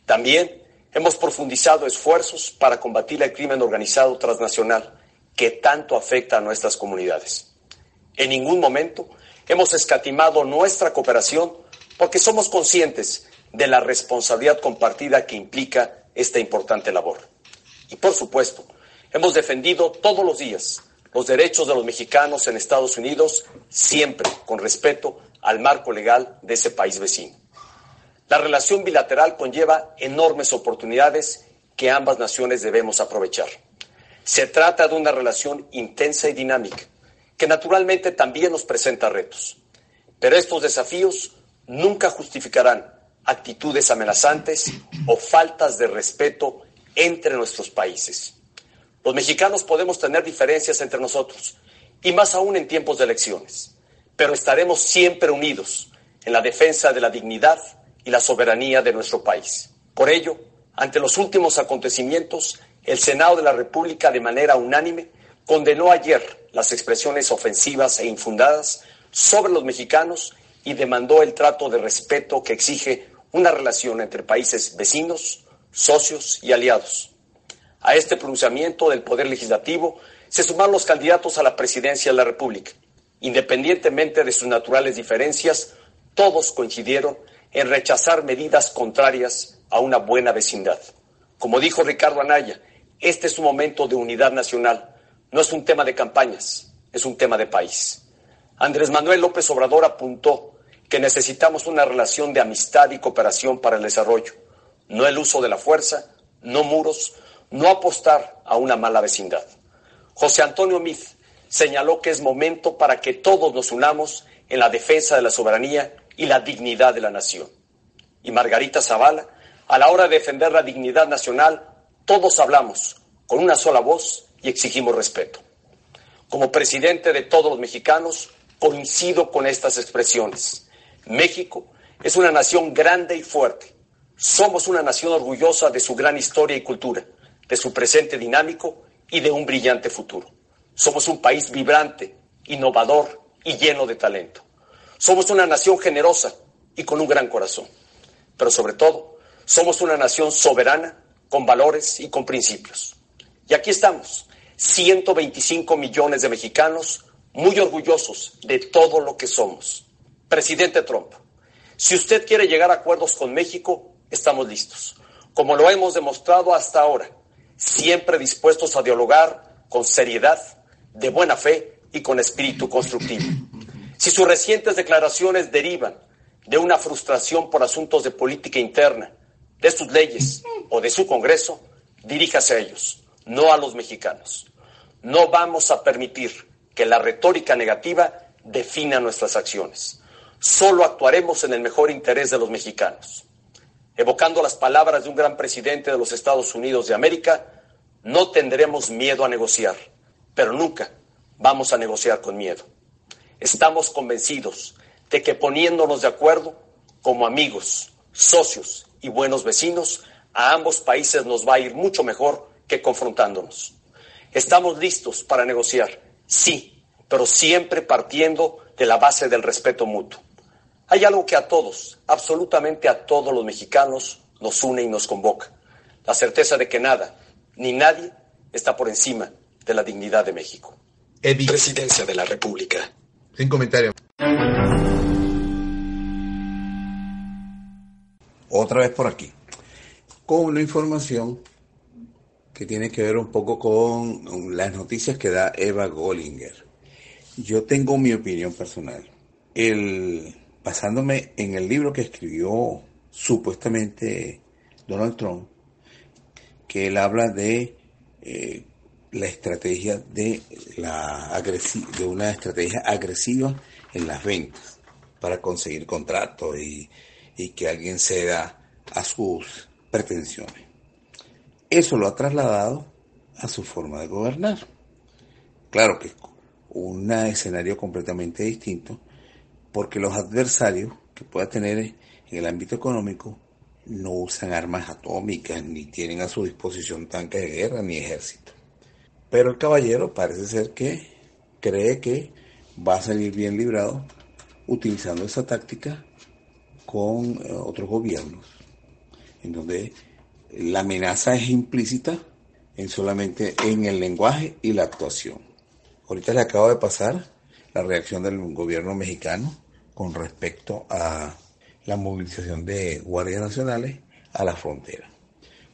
También hemos profundizado esfuerzos para combatir el crimen organizado transnacional que tanto afecta a nuestras comunidades. En ningún momento hemos escatimado nuestra cooperación porque somos conscientes de la responsabilidad compartida que implica esta importante labor. Y por supuesto, hemos defendido todos los días los derechos de los mexicanos en Estados Unidos, siempre con respeto al marco legal de ese país vecino. La relación bilateral conlleva enormes oportunidades que ambas naciones debemos aprovechar. Se trata de una relación intensa y dinámica, que naturalmente también nos presenta retos. Pero estos desafíos nunca justificarán actitudes amenazantes o faltas de respeto entre nuestros países. Los mexicanos podemos tener diferencias entre nosotros, y más aún en tiempos de elecciones, pero estaremos siempre unidos en la defensa de la dignidad y la soberanía de nuestro país. Por ello, ante los últimos acontecimientos, el Senado de la República de manera unánime condenó ayer las expresiones ofensivas e infundadas sobre los mexicanos y demandó el trato de respeto que exige una relación entre países vecinos, socios y aliados. A este pronunciamiento del Poder Legislativo se sumaron los candidatos a la presidencia de la República. Independientemente de sus naturales diferencias, todos coincidieron en rechazar medidas contrarias a una buena vecindad. Como dijo Ricardo Anaya, este es un momento de unidad nacional, no es un tema de campañas, es un tema de país. Andrés Manuel López Obrador apuntó que necesitamos una relación de amistad y cooperación para el desarrollo, no el uso de la fuerza, no muros, no apostar a una mala vecindad. José Antonio Mith señaló que es momento para que todos nos unamos en la defensa de la soberanía y la dignidad de la nación. Y Margarita Zavala, a la hora de defender la dignidad nacional, todos hablamos con una sola voz y exigimos respeto. Como presidente de todos los mexicanos, coincido con estas expresiones. México es una nación grande y fuerte. Somos una nación orgullosa de su gran historia y cultura, de su presente dinámico y de un brillante futuro. Somos un país vibrante, innovador y lleno de talento. Somos una nación generosa y con un gran corazón. Pero sobre todo, somos una nación soberana, con valores y con principios. Y aquí estamos, 125 millones de mexicanos muy orgullosos de todo lo que somos. Presidente Trump, si usted quiere llegar a acuerdos con México, estamos listos, como lo hemos demostrado hasta ahora, siempre dispuestos a dialogar con seriedad, de buena fe y con espíritu constructivo. Si sus recientes declaraciones derivan de una frustración por asuntos de política interna, de sus leyes o de su Congreso, diríjase a ellos, no a los mexicanos. No vamos a permitir que la retórica negativa defina nuestras acciones. Solo actuaremos en el mejor interés de los mexicanos. Evocando las palabras de un gran presidente de los Estados Unidos de América, no tendremos miedo a negociar, pero nunca vamos a negociar con miedo. Estamos convencidos de que poniéndonos de acuerdo como amigos, socios y buenos vecinos, a ambos países nos va a ir mucho mejor que confrontándonos. Estamos listos para negociar, sí, pero siempre partiendo de la base del respeto mutuo. Hay algo que a todos, absolutamente a todos los mexicanos, nos une y nos convoca. La certeza de que nada, ni nadie, está por encima de la dignidad de México. Presidencia de la República. Sin comentarios. Otra vez por aquí. Con una información que tiene que ver un poco con las noticias que da Eva Gollinger. Yo tengo mi opinión personal. El, basándome en el libro que escribió supuestamente Donald Trump, que él habla de eh, la estrategia de, la de una estrategia agresiva en las ventas para conseguir contratos y, y que alguien ceda a sus pretensiones. Eso lo ha trasladado a su forma de gobernar. Claro que un escenario completamente distinto, porque los adversarios que pueda tener en el ámbito económico no usan armas atómicas, ni tienen a su disposición tanques de guerra, ni ejército. Pero el caballero parece ser que cree que va a salir bien librado utilizando esa táctica con eh, otros gobiernos, en donde la amenaza es implícita en solamente en el lenguaje y la actuación. Ahorita le acabo de pasar la reacción del gobierno mexicano con respecto a la movilización de guardias nacionales a la frontera.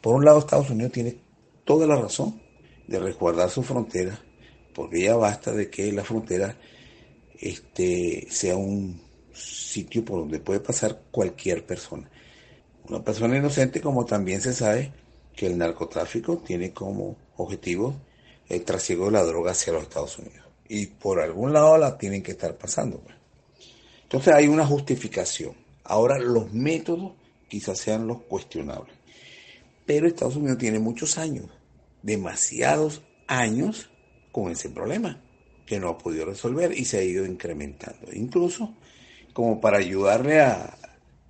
Por un lado, Estados Unidos tiene toda la razón de resguardar su frontera, porque ya basta de que la frontera este, sea un sitio por donde puede pasar cualquier persona. Una persona inocente, como también se sabe que el narcotráfico tiene como objetivo el trasiego de la droga hacia los Estados Unidos. Y por algún lado la tienen que estar pasando. Pues. Entonces hay una justificación. Ahora los métodos quizás sean los cuestionables. Pero Estados Unidos tiene muchos años demasiados años con ese problema que no ha podido resolver y se ha ido incrementando. Incluso como para ayudarle a,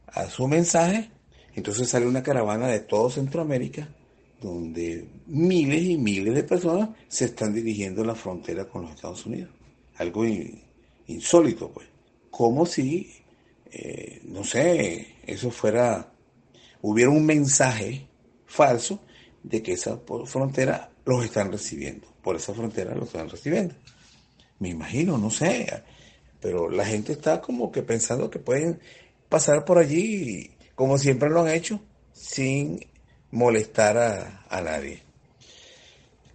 a su mensaje. Entonces sale una caravana de todo Centroamérica donde miles y miles de personas se están dirigiendo a la frontera con los Estados Unidos. Algo insólito, pues. Como si, eh, no sé, eso fuera, hubiera un mensaje falso de que esa frontera los están recibiendo. Por esa frontera los están recibiendo. Me imagino, no sé. Pero la gente está como que pensando que pueden pasar por allí como siempre lo han hecho, sin molestar a, nadie.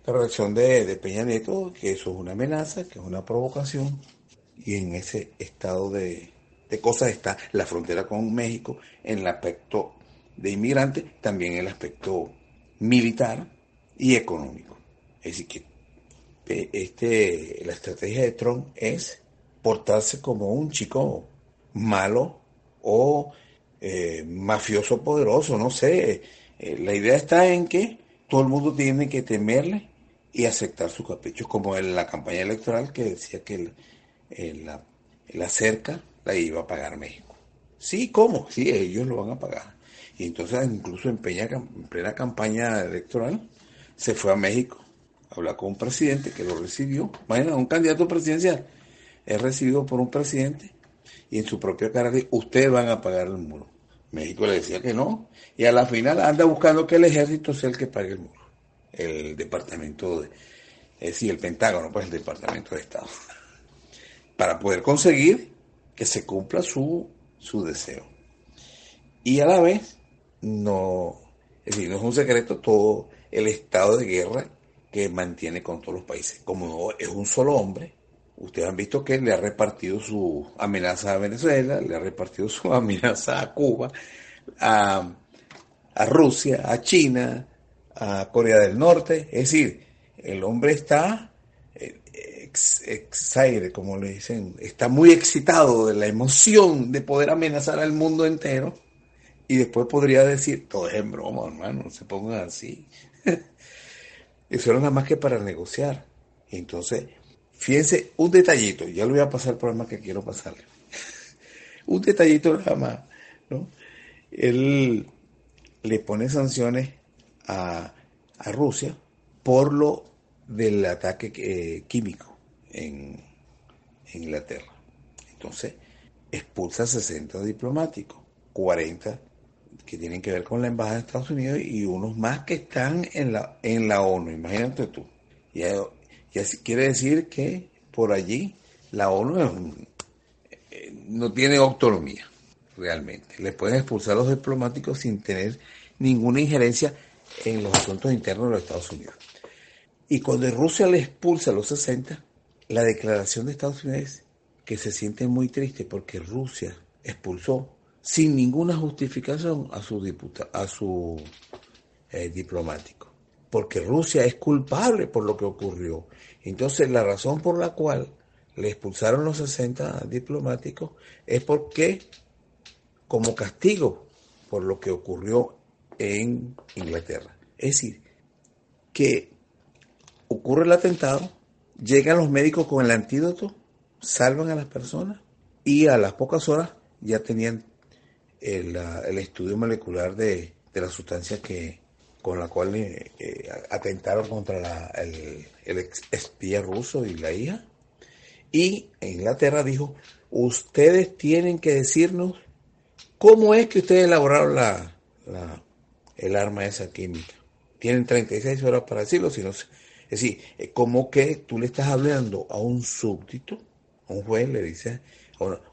La reacción de, Peña Nieto, que eso es una amenaza, que es una provocación, y en ese estado de, cosas está la frontera con México en el aspecto de inmigrantes, también el aspecto militar y económico. Es decir, que eh, este, la estrategia de Trump es portarse como un chico malo o eh, mafioso poderoso, no sé, eh, la idea está en que todo el mundo tiene que temerle y aceptar sus caprichos, como en la campaña electoral que decía que la, cerca la iba a pagar México. Sí, ¿cómo? Sí, ellos lo van a pagar. Y entonces incluso en, plena campaña electoral se fue a México a hablar con un presidente que lo recibió. Imagina, un candidato presidencial es recibido por un presidente y en su propia cara dice, ustedes van a pagar el muro. México le decía que no, y a la final anda buscando que el ejército sea el que pague el muro. El departamento de, es decir, el Pentágono, pues el departamento de Estado. Para poder conseguir que se cumpla su, su deseo. Y a la vez, no, es decir, no es un secreto todo el estado de guerra que mantiene con todos los países. Como es un solo hombre, Ustedes han visto que le ha repartido su amenaza a Venezuela, le ha repartido su amenaza a Cuba, a, Rusia, a China, a Corea del Norte. Es decir, el hombre está eh, excited, como le dicen, está muy excitado de la emoción de poder amenazar al mundo entero. Y después podría decir, todo es en broma, hermano, no se pongan así. Eso era nada más que para negociar. Entonces, Fíjense, un detallito, ya lo voy a pasar el más que quiero pasarle. un detallito nada más, ¿no? Él le pone sanciones a, Rusia por lo del ataque eh, químico en, Inglaterra. Entonces, expulsa 60 diplomáticos, 40 que tienen que ver con la embajada de Estados Unidos y unos más que están en la, en la ONU, imagínate tú. Y así quiere decir que por allí la ONU eh, no tiene autonomía, realmente. Le pueden expulsar a los diplomáticos sin tener ninguna injerencia en los asuntos internos de los Estados Unidos. Y cuando Rusia le expulsa a los 60, la declaración de Estados Unidos es que se siente muy triste porque Rusia expulsó sin ninguna justificación a su, a su eh, diplomático porque Rusia es culpable por lo que ocurrió. Entonces, la razón por la cual le expulsaron los 60 diplomáticos es porque, como castigo por lo que ocurrió en Inglaterra. Es decir, que ocurre el atentado, llegan los médicos con el antídoto, salvan a las personas y a las pocas horas ya tenían el, estudio molecular de, de la sustancia que, con la cual eh, eh, atentaron contra el, espía ruso y la hija. Y Inglaterra dijo, ustedes tienen que decirnos cómo es que ustedes elaboraron la, el arma esa química. Tienen 36 horas para decirlo, si no, es decir, como que tú le estás hablando a un súbdito, a un juez le dice,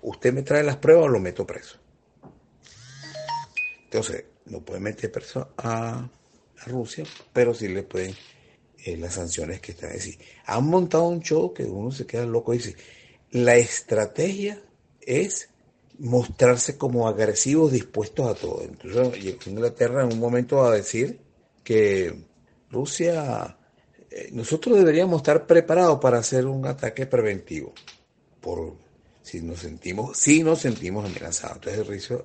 usted me trae las pruebas o lo meto preso. Entonces, no puede meter preso a Rusia, pero sí le pueden eh, las sanciones que están. Es decir, han montado un show que uno se queda loco y dice, la estrategia es mostrarse como agresivos, dispuestos a todo. Entonces, Inglaterra en un momento va a decir que Rusia, eh, nosotros deberíamos estar preparados para hacer un ataque preventivo, por si nos sentimos, si nos sentimos amenazados. Entonces Rusia,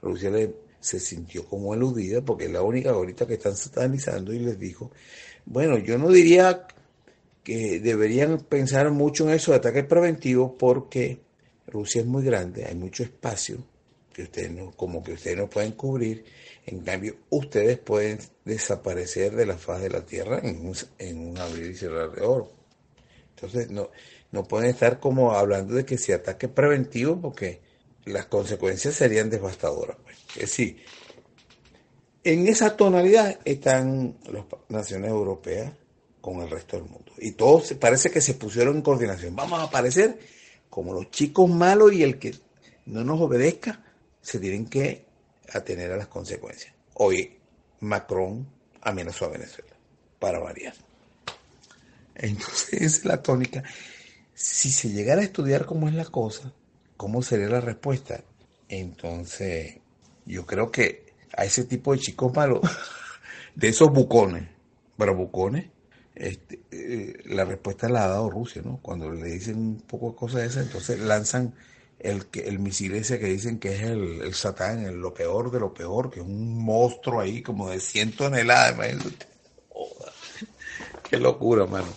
Rusia le se sintió como aludida porque es la única ahorita que están satanizando y les dijo, bueno, yo no diría que deberían pensar mucho en eso de ataques preventivos porque Rusia es muy grande, hay mucho espacio que ustedes no, como que ustedes no pueden cubrir. En cambio, ustedes pueden desaparecer de la faz de la Tierra en un, en un abrir y cerrar de oro. Entonces, no, no pueden estar como hablando de que si ataque preventivo, porque las consecuencias serían devastadoras. Es decir, en esa tonalidad están las naciones europeas con el resto del mundo. Y todos parece que se pusieron en coordinación. Vamos a aparecer como los chicos malos y el que no nos obedezca se tienen que atener a las consecuencias. Hoy Macron amenazó a Venezuela, para variar. Entonces, esa es la tónica. Si se llegara a estudiar cómo es la cosa, cómo sería la respuesta, entonces yo creo que a ese tipo de chicos malos, de esos bucones, pero bucones, este, eh, la respuesta la ha dado Rusia, ¿no? Cuando le dicen un poco de cosas de esas, entonces lanzan el, el misil ese que dicen que es el, el Satán, el, lo peor de lo peor, que es un monstruo ahí como de 100 toneladas, imagínate. Qué locura, mano.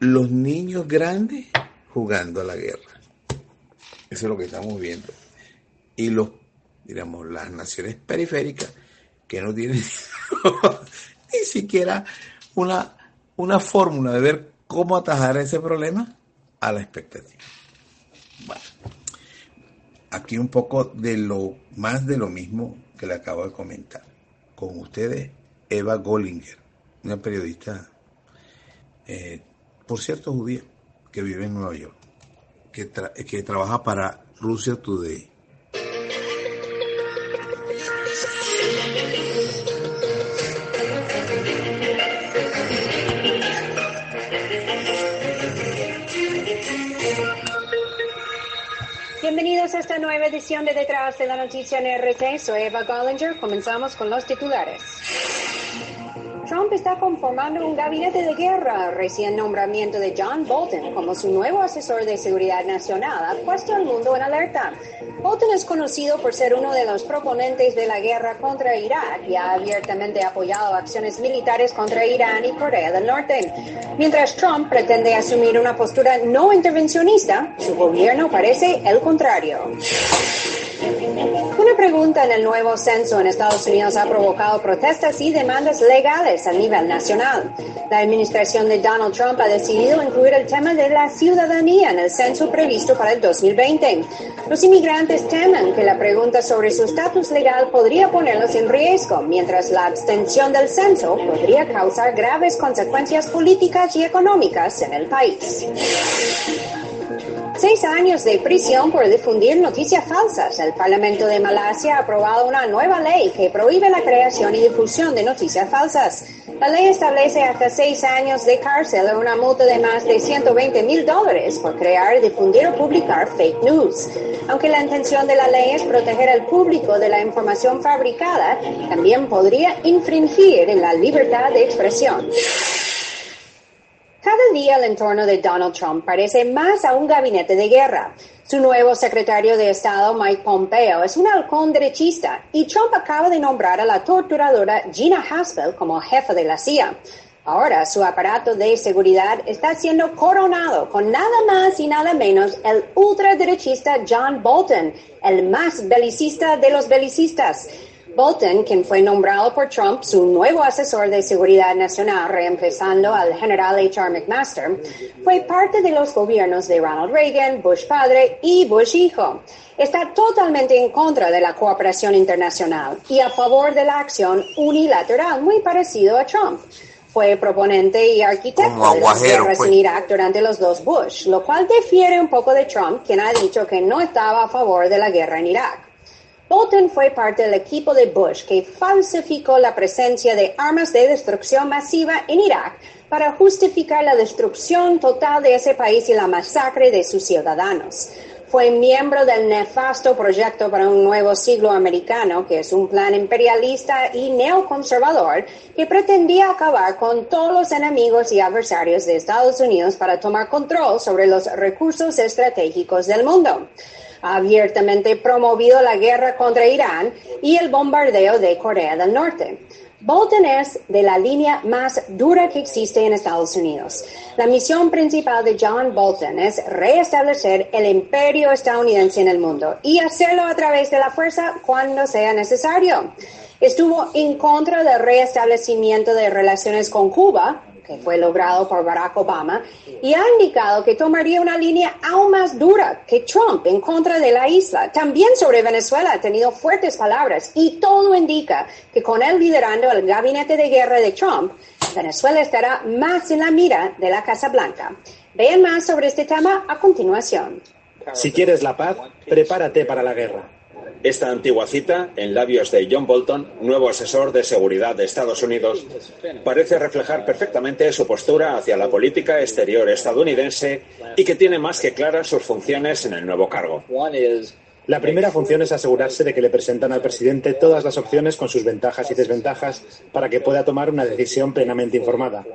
Los niños grandes jugando a la guerra. Eso es lo que estamos viendo. Y los, digamos, las naciones periféricas que no tienen ni siquiera una, una fórmula de ver cómo atajar ese problema a la expectativa. Bueno, aquí un poco de lo más de lo mismo que le acabo de comentar. Con ustedes, Eva Gollinger, una periodista, eh, por cierto, judía, que vive en Nueva York, que, que trabaja para Rusia Today. Esta nueva edición de Detrás de la Noticia en RT. Soy Eva Gollinger. Comenzamos con los titulares. Trump está conformando un gabinete de guerra. Recién nombramiento de John Bolton como su nuevo asesor de seguridad nacional ha puesto al mundo en alerta. Bolton es conocido por ser uno de los proponentes de la guerra contra Irak y ha abiertamente apoyado acciones militares contra Irán y Corea del Norte. Mientras Trump pretende asumir una postura no intervencionista, su gobierno parece el contrario. Pregunta en el nuevo censo en Estados Unidos ha provocado protestas y demandas legales a nivel nacional. La administración de Donald Trump ha decidido incluir el tema de la ciudadanía en el censo previsto para el 2020. Los inmigrantes temen que la pregunta sobre su estatus legal podría ponerlos en riesgo, mientras la abstención del censo podría causar graves consecuencias políticas y económicas en el país. Seis años de prisión por difundir noticias falsas. El Parlamento de Malasia ha aprobado una nueva ley que prohíbe la creación y difusión de noticias falsas. La ley establece hasta seis años de cárcel o una multa de más de 120 mil dólares por crear, difundir o publicar fake news. Aunque la intención de la ley es proteger al público de la información fabricada, también podría infringir la libertad de expresión. Cada día el entorno de Donald Trump parece más a un gabinete de guerra. Su nuevo secretario de Estado, Mike Pompeo, es un halcón derechista y Trump acaba de nombrar a la torturadora Gina Haspel como jefa de la CIA. Ahora su aparato de seguridad está siendo coronado con nada más y nada menos el ultraderechista John Bolton, el más belicista de los belicistas. Bolton, quien fue nombrado por Trump su nuevo asesor de seguridad nacional, reemplazando al general H.R. McMaster, fue parte de los gobiernos de Ronald Reagan, Bush padre y Bush hijo. Está totalmente en contra de la cooperación internacional y a favor de la acción unilateral, muy parecido a Trump fue proponente y arquitecto de las guerras en Irak durante los dos Bush, lo cual difiere un poco de Trump, quien ha dicho que no estaba a favor de la guerra en Irak. Bolton fue parte del equipo de Bush que falsificó la presencia de armas de destrucción masiva en Irak para justificar la destrucción total de ese país y la masacre de sus ciudadanos. Fue miembro del nefasto proyecto para un nuevo siglo americano, que es un plan imperialista y neoconservador que pretendía acabar con todos los enemigos y adversarios de Estados Unidos para tomar control sobre los recursos estratégicos del mundo. Abiertamente promovido la guerra contra Irán y el bombardeo de Corea del Norte. Bolton es de la línea más dura que existe en Estados Unidos. La misión principal de John Bolton es reestablecer el imperio estadounidense en el mundo y hacerlo a través de la fuerza cuando sea necesario. Estuvo en contra del reestablecimiento de relaciones con Cuba, que fue logrado por Barack Obama, y ha indicado que tomaría una línea aún más dura que Trump en contra de la isla. También sobre Venezuela ha tenido fuertes palabras y todo indica que con él liderando el gabinete de guerra de Trump, Venezuela estará más en la mira de la Casa Blanca. Vean más sobre este tema a continuación. Si quieres la paz, prepárate para la guerra. Esta antigua cita, en labios de John Bolton, nuevo asesor de seguridad de Estados Unidos, parece reflejar perfectamente su postura hacia la política exterior estadounidense y que tiene más que claras sus funciones en el nuevo cargo. La primera función es asegurarse de que le presentan al presidente todas las opciones con sus ventajas y desventajas para que pueda tomar una decisión plenamente informada.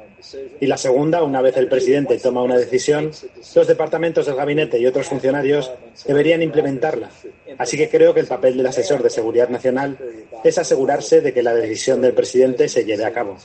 Y la segunda, una vez el presidente toma una decisión, los departamentos del gabinete y otros funcionarios deberían implementarla. Así que creo que el papel del asesor de seguridad nacional es asegurarse de que la decisión del presidente se lleve a cabo.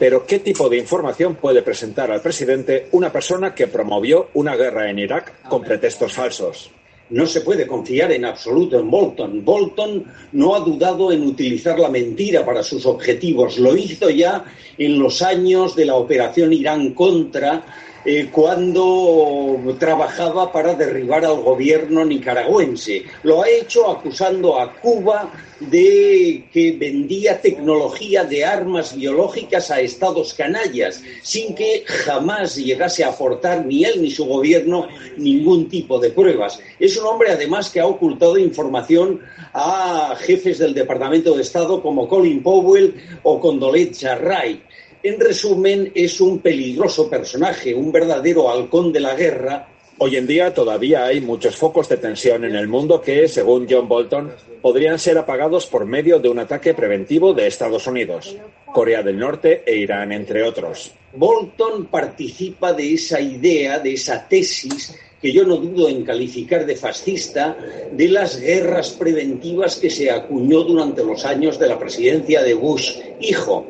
Pero ¿qué tipo de información puede presentar al presidente una persona que promovió una guerra en Irak con pretextos falsos? No se puede confiar en absoluto en Bolton. Bolton no ha dudado en utilizar la mentira para sus objetivos. Lo hizo ya en los años de la operación Irán contra eh, cuando trabajaba para derribar al gobierno nicaragüense. Lo ha hecho acusando a Cuba de que vendía tecnología de armas biológicas a estados canallas, sin que jamás llegase a aportar ni él ni su gobierno ningún tipo de pruebas. Es un hombre, además, que ha ocultado información a jefes del Departamento de Estado como Colin Powell o Condoleezza Rice. En resumen, es un peligroso personaje, un verdadero halcón de la guerra. Hoy en día todavía hay muchos focos de tensión en el mundo que, según John Bolton, podrían ser apagados por medio de un ataque preventivo de Estados Unidos, Corea del Norte e Irán, entre otros. Bolton participa de esa idea, de esa tesis que yo no dudo en calificar de fascista, de las guerras preventivas que se acuñó durante los años de la presidencia de Bush, hijo.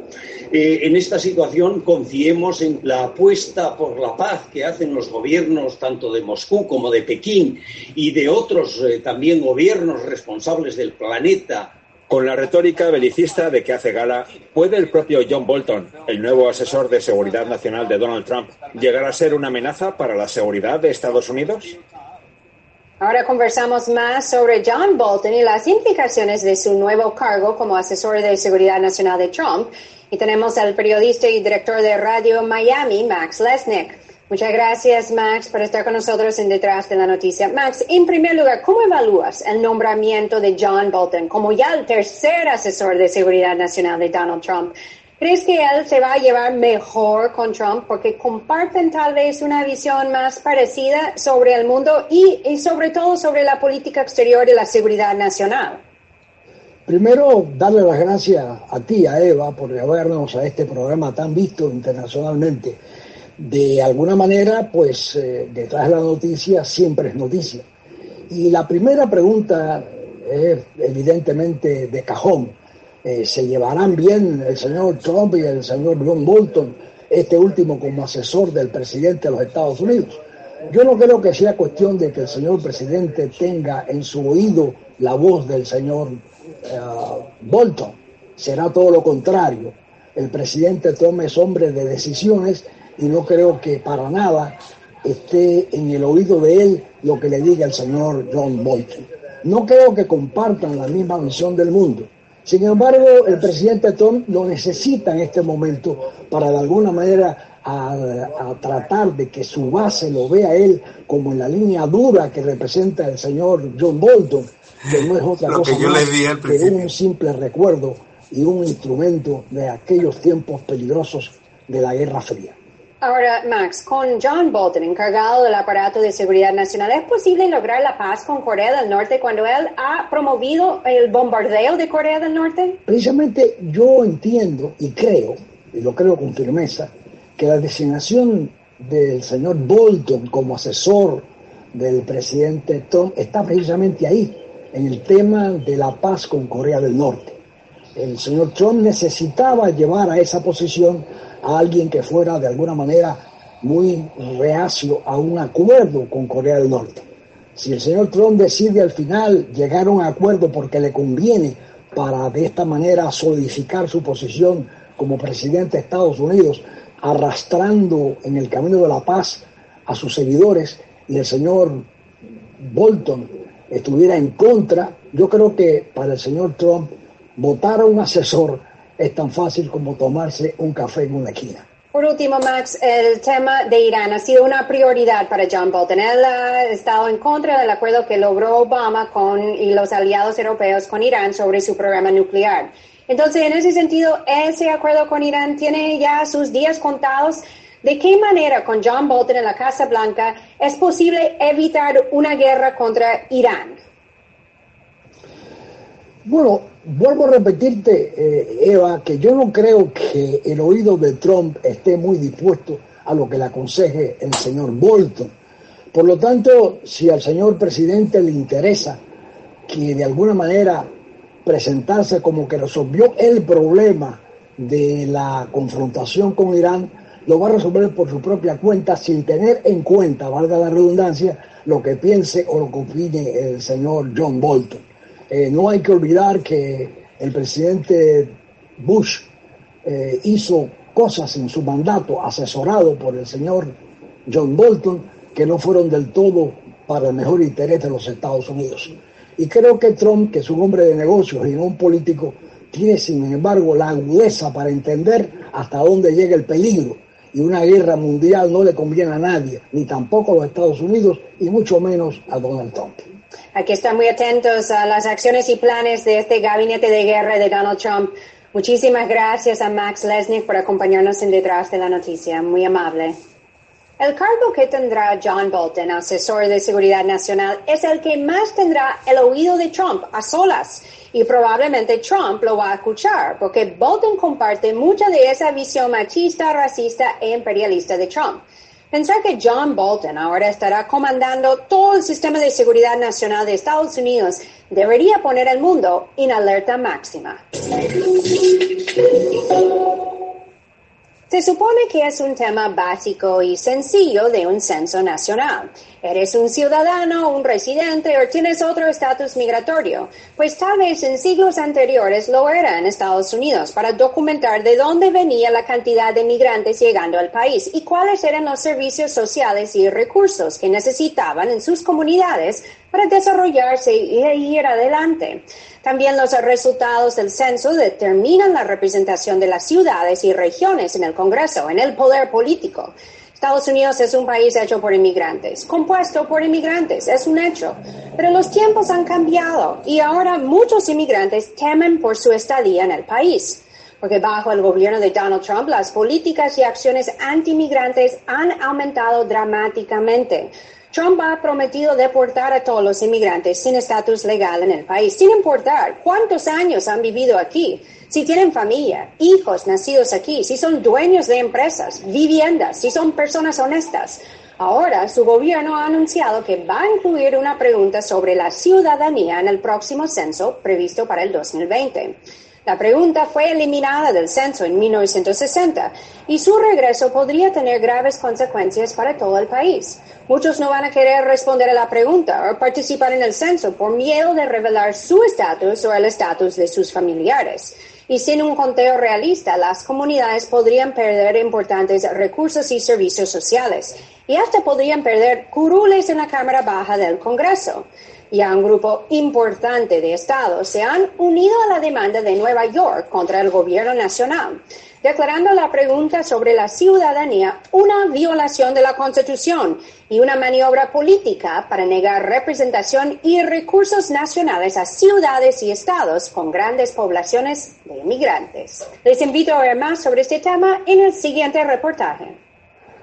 Eh, en esta situación confiemos en la apuesta por la paz que hacen los gobiernos tanto de Moscú como de Pekín y de otros eh, también gobiernos responsables del planeta con la retórica belicista de que hace gala, ¿puede el propio John Bolton, el nuevo asesor de seguridad nacional de Donald Trump, llegar a ser una amenaza para la seguridad de Estados Unidos? Ahora conversamos más sobre John Bolton y las implicaciones de su nuevo cargo como asesor de seguridad nacional de Trump y tenemos al periodista y director de Radio Miami, Max Lesnick. Muchas gracias, Max, por estar con nosotros en Detrás de la Noticia. Max, en primer lugar, ¿cómo evalúas el nombramiento de John Bolton como ya el tercer asesor de seguridad nacional de Donald Trump? ¿Crees que él se va a llevar mejor con Trump porque comparten tal vez una visión más parecida sobre el mundo y, y sobre todo sobre la política exterior y la seguridad nacional? Primero, darle las gracias a ti, a Eva, por llevarnos a este programa tan visto internacionalmente. De alguna manera, pues eh, detrás de la noticia siempre es noticia. Y la primera pregunta es evidentemente de cajón. Eh, ¿Se llevarán bien el señor Trump y el señor John Bolton, este último como asesor del presidente de los Estados Unidos? Yo no creo que sea cuestión de que el señor presidente tenga en su oído la voz del señor eh, Bolton. Será todo lo contrario. El presidente Trump es hombre de decisiones y no creo que para nada esté en el oído de él lo que le diga el señor John Bolton. No creo que compartan la misma visión del mundo. Sin embargo, el presidente Trump lo necesita en este momento para de alguna manera a, tratar de que su base lo vea él como en la línea dura que representa el señor John Bolton que no es otra cosa que, que un simple recuerdo y un instrumento de aquellos tiempos peligrosos de la Guerra Fría. Ahora, Max, con John Bolton encargado del aparato de seguridad nacional, ¿es posible lograr la paz con Corea del Norte cuando él ha promovido el bombardeo de Corea del Norte? Precisamente yo entiendo y creo, y lo creo con firmeza, que la designación del señor Bolton como asesor del presidente Trump está precisamente ahí, en el tema de la paz con Corea del Norte. El señor Trump necesitaba llevar a esa posición a alguien que fuera de alguna manera muy reacio a un acuerdo con Corea del Norte. Si el señor Trump decide al final llegar a un acuerdo porque le conviene para de esta manera solidificar su posición como presidente de Estados Unidos, arrastrando en el camino de la paz a sus seguidores y el señor Bolton estuviera en contra, yo creo que para el señor Trump votar a un asesor es tan fácil como tomarse un café en una esquina. Por último, Max, el tema de Irán ha sido una prioridad para John Bolton. Él ha estado en contra del acuerdo que logró Obama con, y los aliados europeos con Irán sobre su programa nuclear. Entonces, en ese sentido, ese acuerdo con Irán tiene ya sus días contados. ¿De qué manera con John Bolton en la Casa Blanca es posible evitar una guerra contra Irán? Bueno, vuelvo a repetirte, eh, Eva, que yo no creo que el oído de Trump esté muy dispuesto a lo que le aconseje el señor Bolton. Por lo tanto, si al señor presidente le interesa que de alguna manera presentarse como que resolvió el problema de la confrontación con Irán, lo va a resolver por su propia cuenta sin tener en cuenta, valga la redundancia, lo que piense o lo que opine el señor John Bolton. Eh, no hay que olvidar que el presidente Bush eh, hizo cosas en su mandato asesorado por el señor John Bolton que no fueron del todo para el mejor interés de los Estados Unidos. Y creo que Trump, que es un hombre de negocios y no un político, tiene sin embargo la agudeza para entender hasta dónde llega el peligro. Y una guerra mundial no le conviene a nadie, ni tampoco a los Estados Unidos, y mucho menos a Donald Trump. Aquí están muy atentos a las acciones y planes de este gabinete de guerra de Donald Trump. Muchísimas gracias a Max Lesnick por acompañarnos en Detrás de la Noticia. Muy amable. El cargo que tendrá John Bolton, asesor de seguridad nacional, es el que más tendrá el oído de Trump a solas. Y probablemente Trump lo va a escuchar, porque Bolton comparte mucha de esa visión machista, racista e imperialista de Trump. Pensar que John Bolton ahora estará comandando todo el sistema de seguridad nacional de Estados Unidos debería poner al mundo en alerta máxima. Se supone que es un tema básico y sencillo de un censo nacional. ¿Eres un ciudadano, un residente o tienes otro estatus migratorio? Pues tal vez en siglos anteriores lo era en Estados Unidos para documentar de dónde venía la cantidad de migrantes llegando al país y cuáles eran los servicios sociales y recursos que necesitaban en sus comunidades para desarrollarse y ir adelante. También los resultados del censo determinan la representación de las ciudades y regiones en el Congreso, en el poder político. Estados Unidos es un país hecho por inmigrantes, compuesto por inmigrantes, es un hecho. Pero los tiempos han cambiado y ahora muchos inmigrantes temen por su estadía en el país. Porque bajo el gobierno de Donald Trump, las políticas y acciones anti-inmigrantes han aumentado dramáticamente. Trump ha prometido deportar a todos los inmigrantes sin estatus legal en el país, sin importar cuántos años han vivido aquí, si tienen familia, hijos nacidos aquí, si son dueños de empresas, viviendas, si son personas honestas. Ahora su gobierno ha anunciado que va a incluir una pregunta sobre la ciudadanía en el próximo censo previsto para el 2020. La pregunta fue eliminada del censo en 1960 y su regreso podría tener graves consecuencias para todo el país. Muchos no van a querer responder a la pregunta o participar en el censo por miedo de revelar su estatus o el estatus de sus familiares. Y sin un conteo realista, las comunidades podrían perder importantes recursos y servicios sociales y hasta podrían perder curules en la Cámara Baja del Congreso a un grupo importante de estados se han unido a la demanda de Nueva York contra el gobierno nacional, declarando la pregunta sobre la ciudadanía una violación de la Constitución y una maniobra política para negar representación y recursos nacionales a ciudades y estados con grandes poblaciones de inmigrantes. Les invito a ver más sobre este tema en el siguiente reportaje.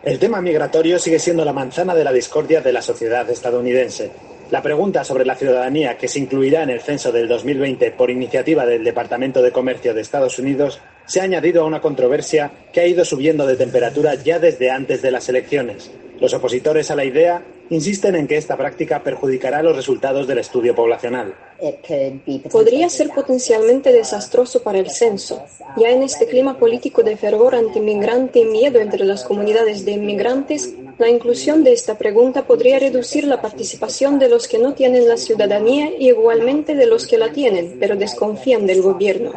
El tema migratorio sigue siendo la manzana de la discordia de la sociedad estadounidense. La pregunta sobre la ciudadanía que se incluirá en el censo del 2020 por iniciativa del Departamento de Comercio de Estados Unidos se ha añadido a una controversia que ha ido subiendo de temperatura ya desde antes de las elecciones. Los opositores a la idea insisten en que esta práctica perjudicará los resultados del estudio poblacional. Podría ser potencialmente desastroso para el censo. Ya en este clima político de fervor anti-inmigrante y miedo entre las comunidades de inmigrantes, la inclusión de esta pregunta podría reducir la participación de los que no tienen la ciudadanía y igualmente de los que la tienen, pero desconfían del gobierno.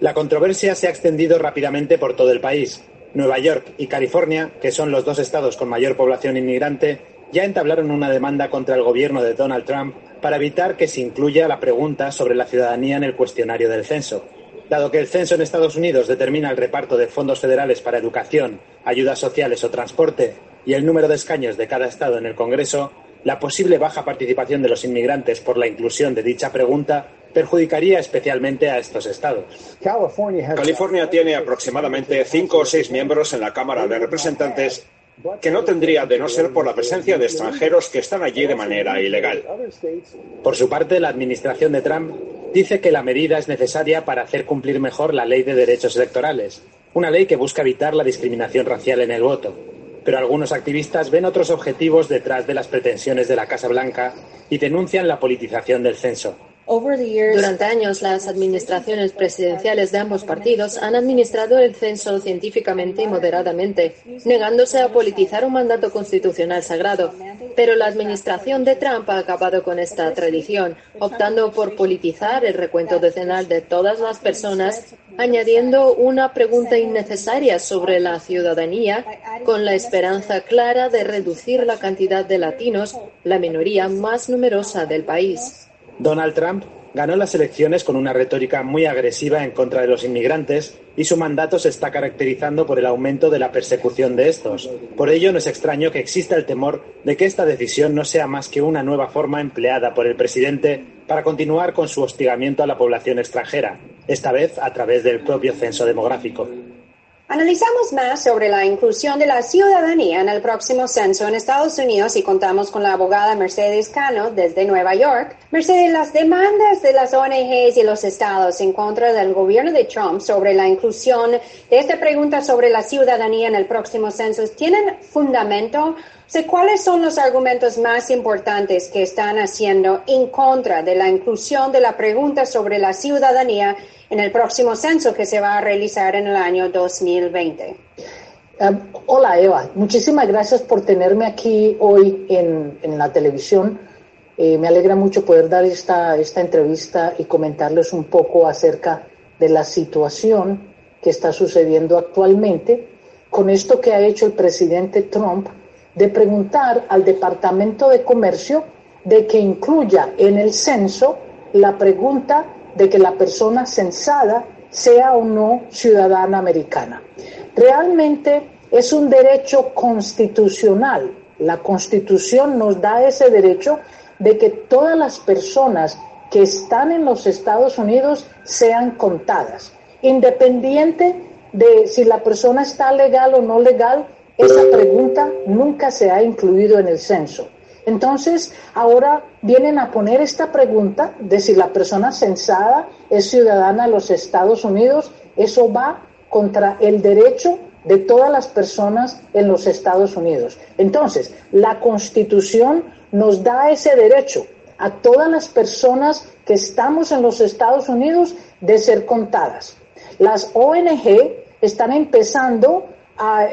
La controversia se ha extendido rápidamente por todo el país. Nueva York y California, que son los dos estados con mayor población inmigrante, ya entablaron una demanda contra el gobierno de Donald Trump para evitar que se incluya la pregunta sobre la ciudadanía en el cuestionario del censo. Dado que el censo en Estados Unidos determina el reparto de fondos federales para educación, ayudas sociales o transporte y el número de escaños de cada estado en el Congreso, la posible baja participación de los inmigrantes por la inclusión de dicha pregunta perjudicaría especialmente a estos estados. California tiene aproximadamente cinco o seis miembros en la Cámara de Representantes que no tendría de no ser por la presencia de extranjeros que están allí de manera ilegal. Por su parte, la administración de Trump dice que la medida es necesaria para hacer cumplir mejor la ley de derechos electorales, una ley que busca evitar la discriminación racial en el voto. Pero algunos activistas ven otros objetivos detrás de las pretensiones de la Casa Blanca y denuncian la politización del censo. Durante años, las administraciones presidenciales de ambos partidos han administrado el censo científicamente y moderadamente, negándose a politizar un mandato constitucional sagrado. Pero la administración de Trump ha acabado con esta tradición, optando por politizar el recuento decenal de todas las personas, añadiendo una pregunta innecesaria sobre la ciudadanía, con la esperanza clara de reducir la cantidad de latinos, la minoría más numerosa del país. Donald Trump ganó las elecciones con una retórica muy agresiva en contra de los inmigrantes y su mandato se está caracterizando por el aumento de la persecución de estos. Por ello, no es extraño que exista el temor de que esta decisión no sea más que una nueva forma empleada por el presidente para continuar con su hostigamiento a la población extranjera, esta vez a través del propio censo demográfico. Analizamos más sobre la inclusión de la ciudadanía en el próximo censo en Estados Unidos y contamos con la abogada Mercedes Cano desde Nueva York. Mercedes, las demandas de las ONGs y los estados en contra del gobierno de Trump sobre la inclusión de esta pregunta sobre la ciudadanía en el próximo censo tienen fundamento. ¿Cuáles son los argumentos más importantes que están haciendo en contra de la inclusión de la pregunta sobre la ciudadanía en el próximo censo que se va a realizar en el año 2020. Em, hola Eva, muchísimas gracias por tenerme aquí hoy en, la televisión. Eh, me alegra mucho poder dar esta entrevista y comentarles un poco acerca de la situación que está sucediendo actualmente con esto que ha hecho el presidente Trump de preguntar al Departamento de Comercio de que incluya en el censo la pregunta de que la persona censada sea o no ciudadana americana. Realmente es un derecho constitucional. La constitución nos da ese derecho de que todas las personas que están en los Estados Unidos sean contadas, independiente de si la persona está legal o no legal, esa pregunta nunca se ha incluido en el censo. Entonces, ahora vienen a poner esta pregunta de si la persona censada es ciudadana de los Estados Unidos. Eso va contra el derecho de todas las personas en los Estados Unidos. Entonces, la Constitución nos da ese derecho a todas las personas que estamos en los Estados Unidos de ser contadas. Las ONG están empezando a,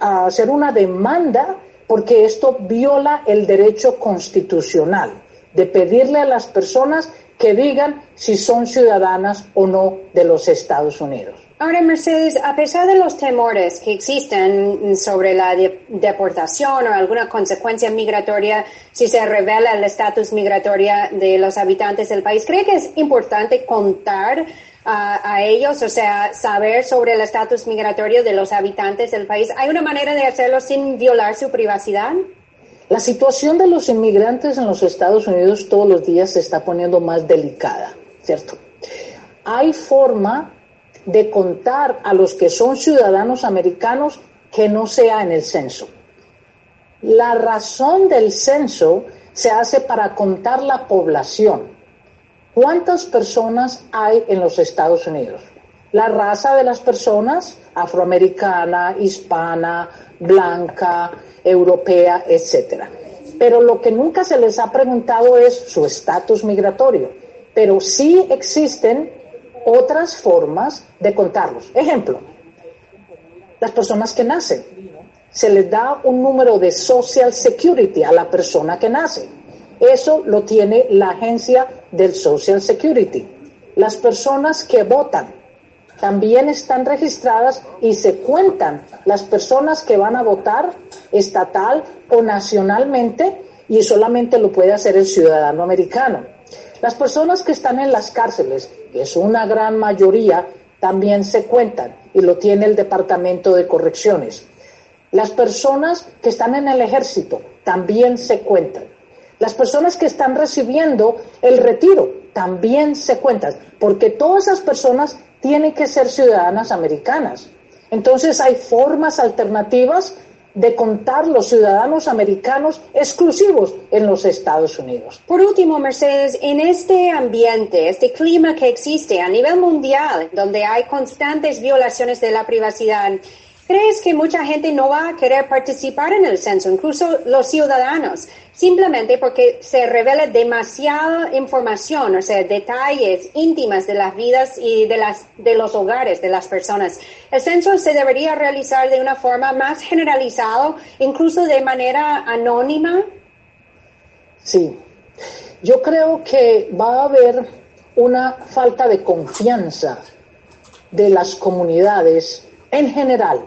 a hacer una demanda porque esto viola el derecho constitucional de pedirle a las personas que digan si son ciudadanas o no de los Estados Unidos. Ahora, Mercedes, a pesar de los temores que existen sobre la deportación o alguna consecuencia migratoria si se revela el estatus migratorio de los habitantes del país, ¿cree que es importante contar a, ellos, o sea, saber sobre el estatus migratorio de los habitantes del país. ¿Hay una manera de hacerlo sin violar su privacidad? La situación de los inmigrantes en los Estados Unidos todos los días se está poniendo más delicada, ¿cierto? Hay forma de contar a los que son ciudadanos americanos que no sea en el censo. La razón del censo se hace para contar la población, ¿Cuántas personas hay en los Estados Unidos? La raza de las personas, afroamericana, hispana, blanca, europea, etc. pero lo que nunca se les ha preguntado es su estatus migratorio. Pero sí existen otras formas de contarlos. Ejemplo, las personas que nacen. Se les da un número de Social Security a la persona que nace. Eso lo tiene la agencia del Social Security. Las personas que votan también están registradas y se cuentan las personas que van a votar estatal o nacionalmente y solamente lo puede hacer el ciudadano americano. Las personas que están en las cárceles, que es una gran mayoría, también se cuentan y lo tiene el Departamento de Correcciones. Las personas que están en el ejército también se cuentan. Las personas que están recibiendo el retiro también se cuentan, porque todas esas personas tienen que ser ciudadanas americanas. Entonces hay formas alternativas de contar los ciudadanos americanos exclusivos en los Estados Unidos. Por último, Mercedes, en este ambiente, este clima que existe a nivel mundial, donde hay constantes violaciones de la privacidad, ¿Crees que mucha gente no va a querer participar en el censo, incluso los ciudadanos, simplemente porque se revela demasiada información, o sea, detalles íntimas de las vidas y de, las, de los hogares de las personas? El censo se debería realizar de una forma más generalizada, incluso de manera anónima. Sí, yo creo que va a haber una falta de confianza de las comunidades en general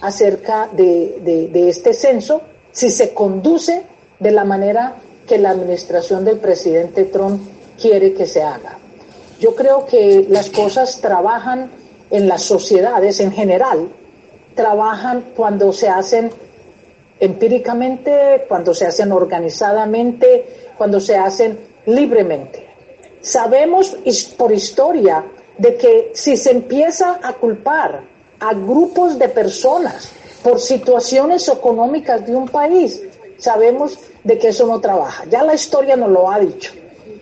acerca de, este censo si se conduce de la manera que la administración del presidente Trump quiere que se haga. Yo creo que las cosas trabajan en las sociedades en general, trabajan cuando se hacen empíricamente, cuando se hacen organizadamente, cuando se hacen libremente. Sabemos por historia de que si se empieza a culpar a grupos de personas por situaciones económicas de un país, sabemos de que eso no trabaja. Ya la historia nos lo ha dicho.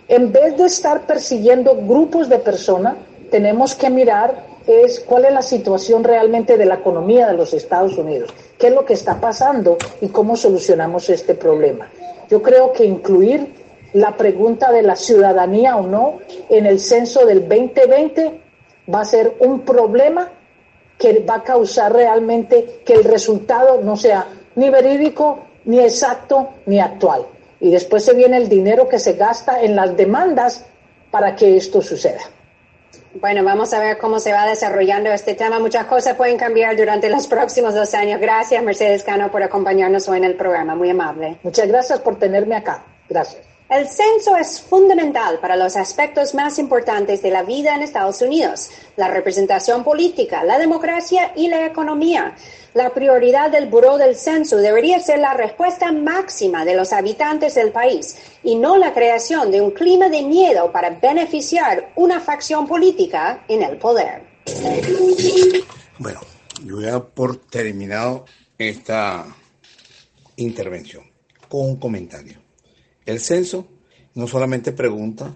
En vez de estar persiguiendo grupos de personas, tenemos que mirar es cuál es la situación realmente de la economía de los Estados Unidos, qué es lo que está pasando y cómo solucionamos este problema. Yo creo que incluir la pregunta de la ciudadanía o no en el censo del 2020 va a ser un problema que va a causar realmente que el resultado no sea ni verídico, ni exacto, ni actual. Y después se viene el dinero que se gasta en las demandas para que esto suceda. Bueno, vamos a ver cómo se va desarrollando este tema. Muchas cosas pueden cambiar durante los próximos dos años. Gracias, Mercedes Cano, por acompañarnos hoy en el programa. Muy amable. Muchas gracias por tenerme acá. Gracias. El censo es fundamental para los aspectos más importantes de la vida en Estados Unidos, la representación política, la democracia y la economía. La prioridad del Buró del Censo debería ser la respuesta máxima de los habitantes del país y no la creación de un clima de miedo para beneficiar una facción política en el poder. Bueno, yo voy a por terminado esta intervención con un comentario. El censo no solamente pregunta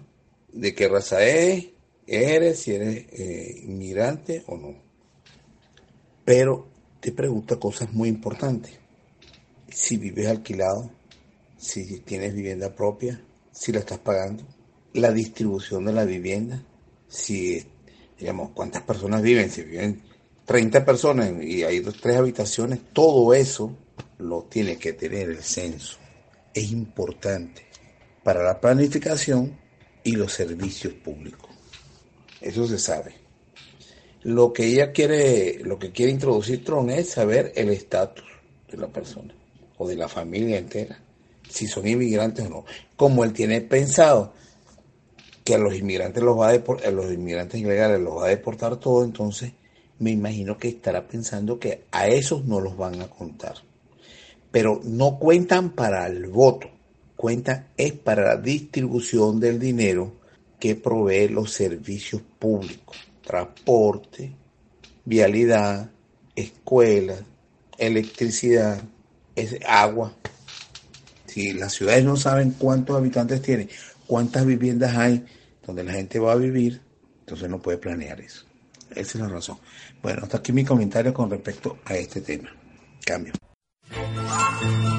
de qué raza es, eres, si eres eh, inmigrante o no, pero te pregunta cosas muy importantes. Si vives alquilado, si tienes vivienda propia, si la estás pagando, la distribución de la vivienda, si, digamos, cuántas personas viven, si viven 30 personas y hay dos, tres habitaciones, todo eso lo tiene que tener el censo es importante para la planificación y los servicios públicos. Eso se sabe. Lo que ella quiere, lo que quiere introducir Tron es saber el estatus de la persona o de la familia entera, si son inmigrantes o no. Como él tiene pensado que a los inmigrantes los va a deportar, a los inmigrantes ilegales los va a deportar todo, entonces me imagino que estará pensando que a esos no los van a contar pero no cuentan para el voto, cuentan es para la distribución del dinero que provee los servicios públicos, transporte, vialidad, escuelas, electricidad, agua. Si las ciudades no saben cuántos habitantes tienen, cuántas viviendas hay donde la gente va a vivir, entonces no puede planear eso. Esa es la razón. Bueno, hasta aquí mi comentario con respecto a este tema. Cambio. Thank you.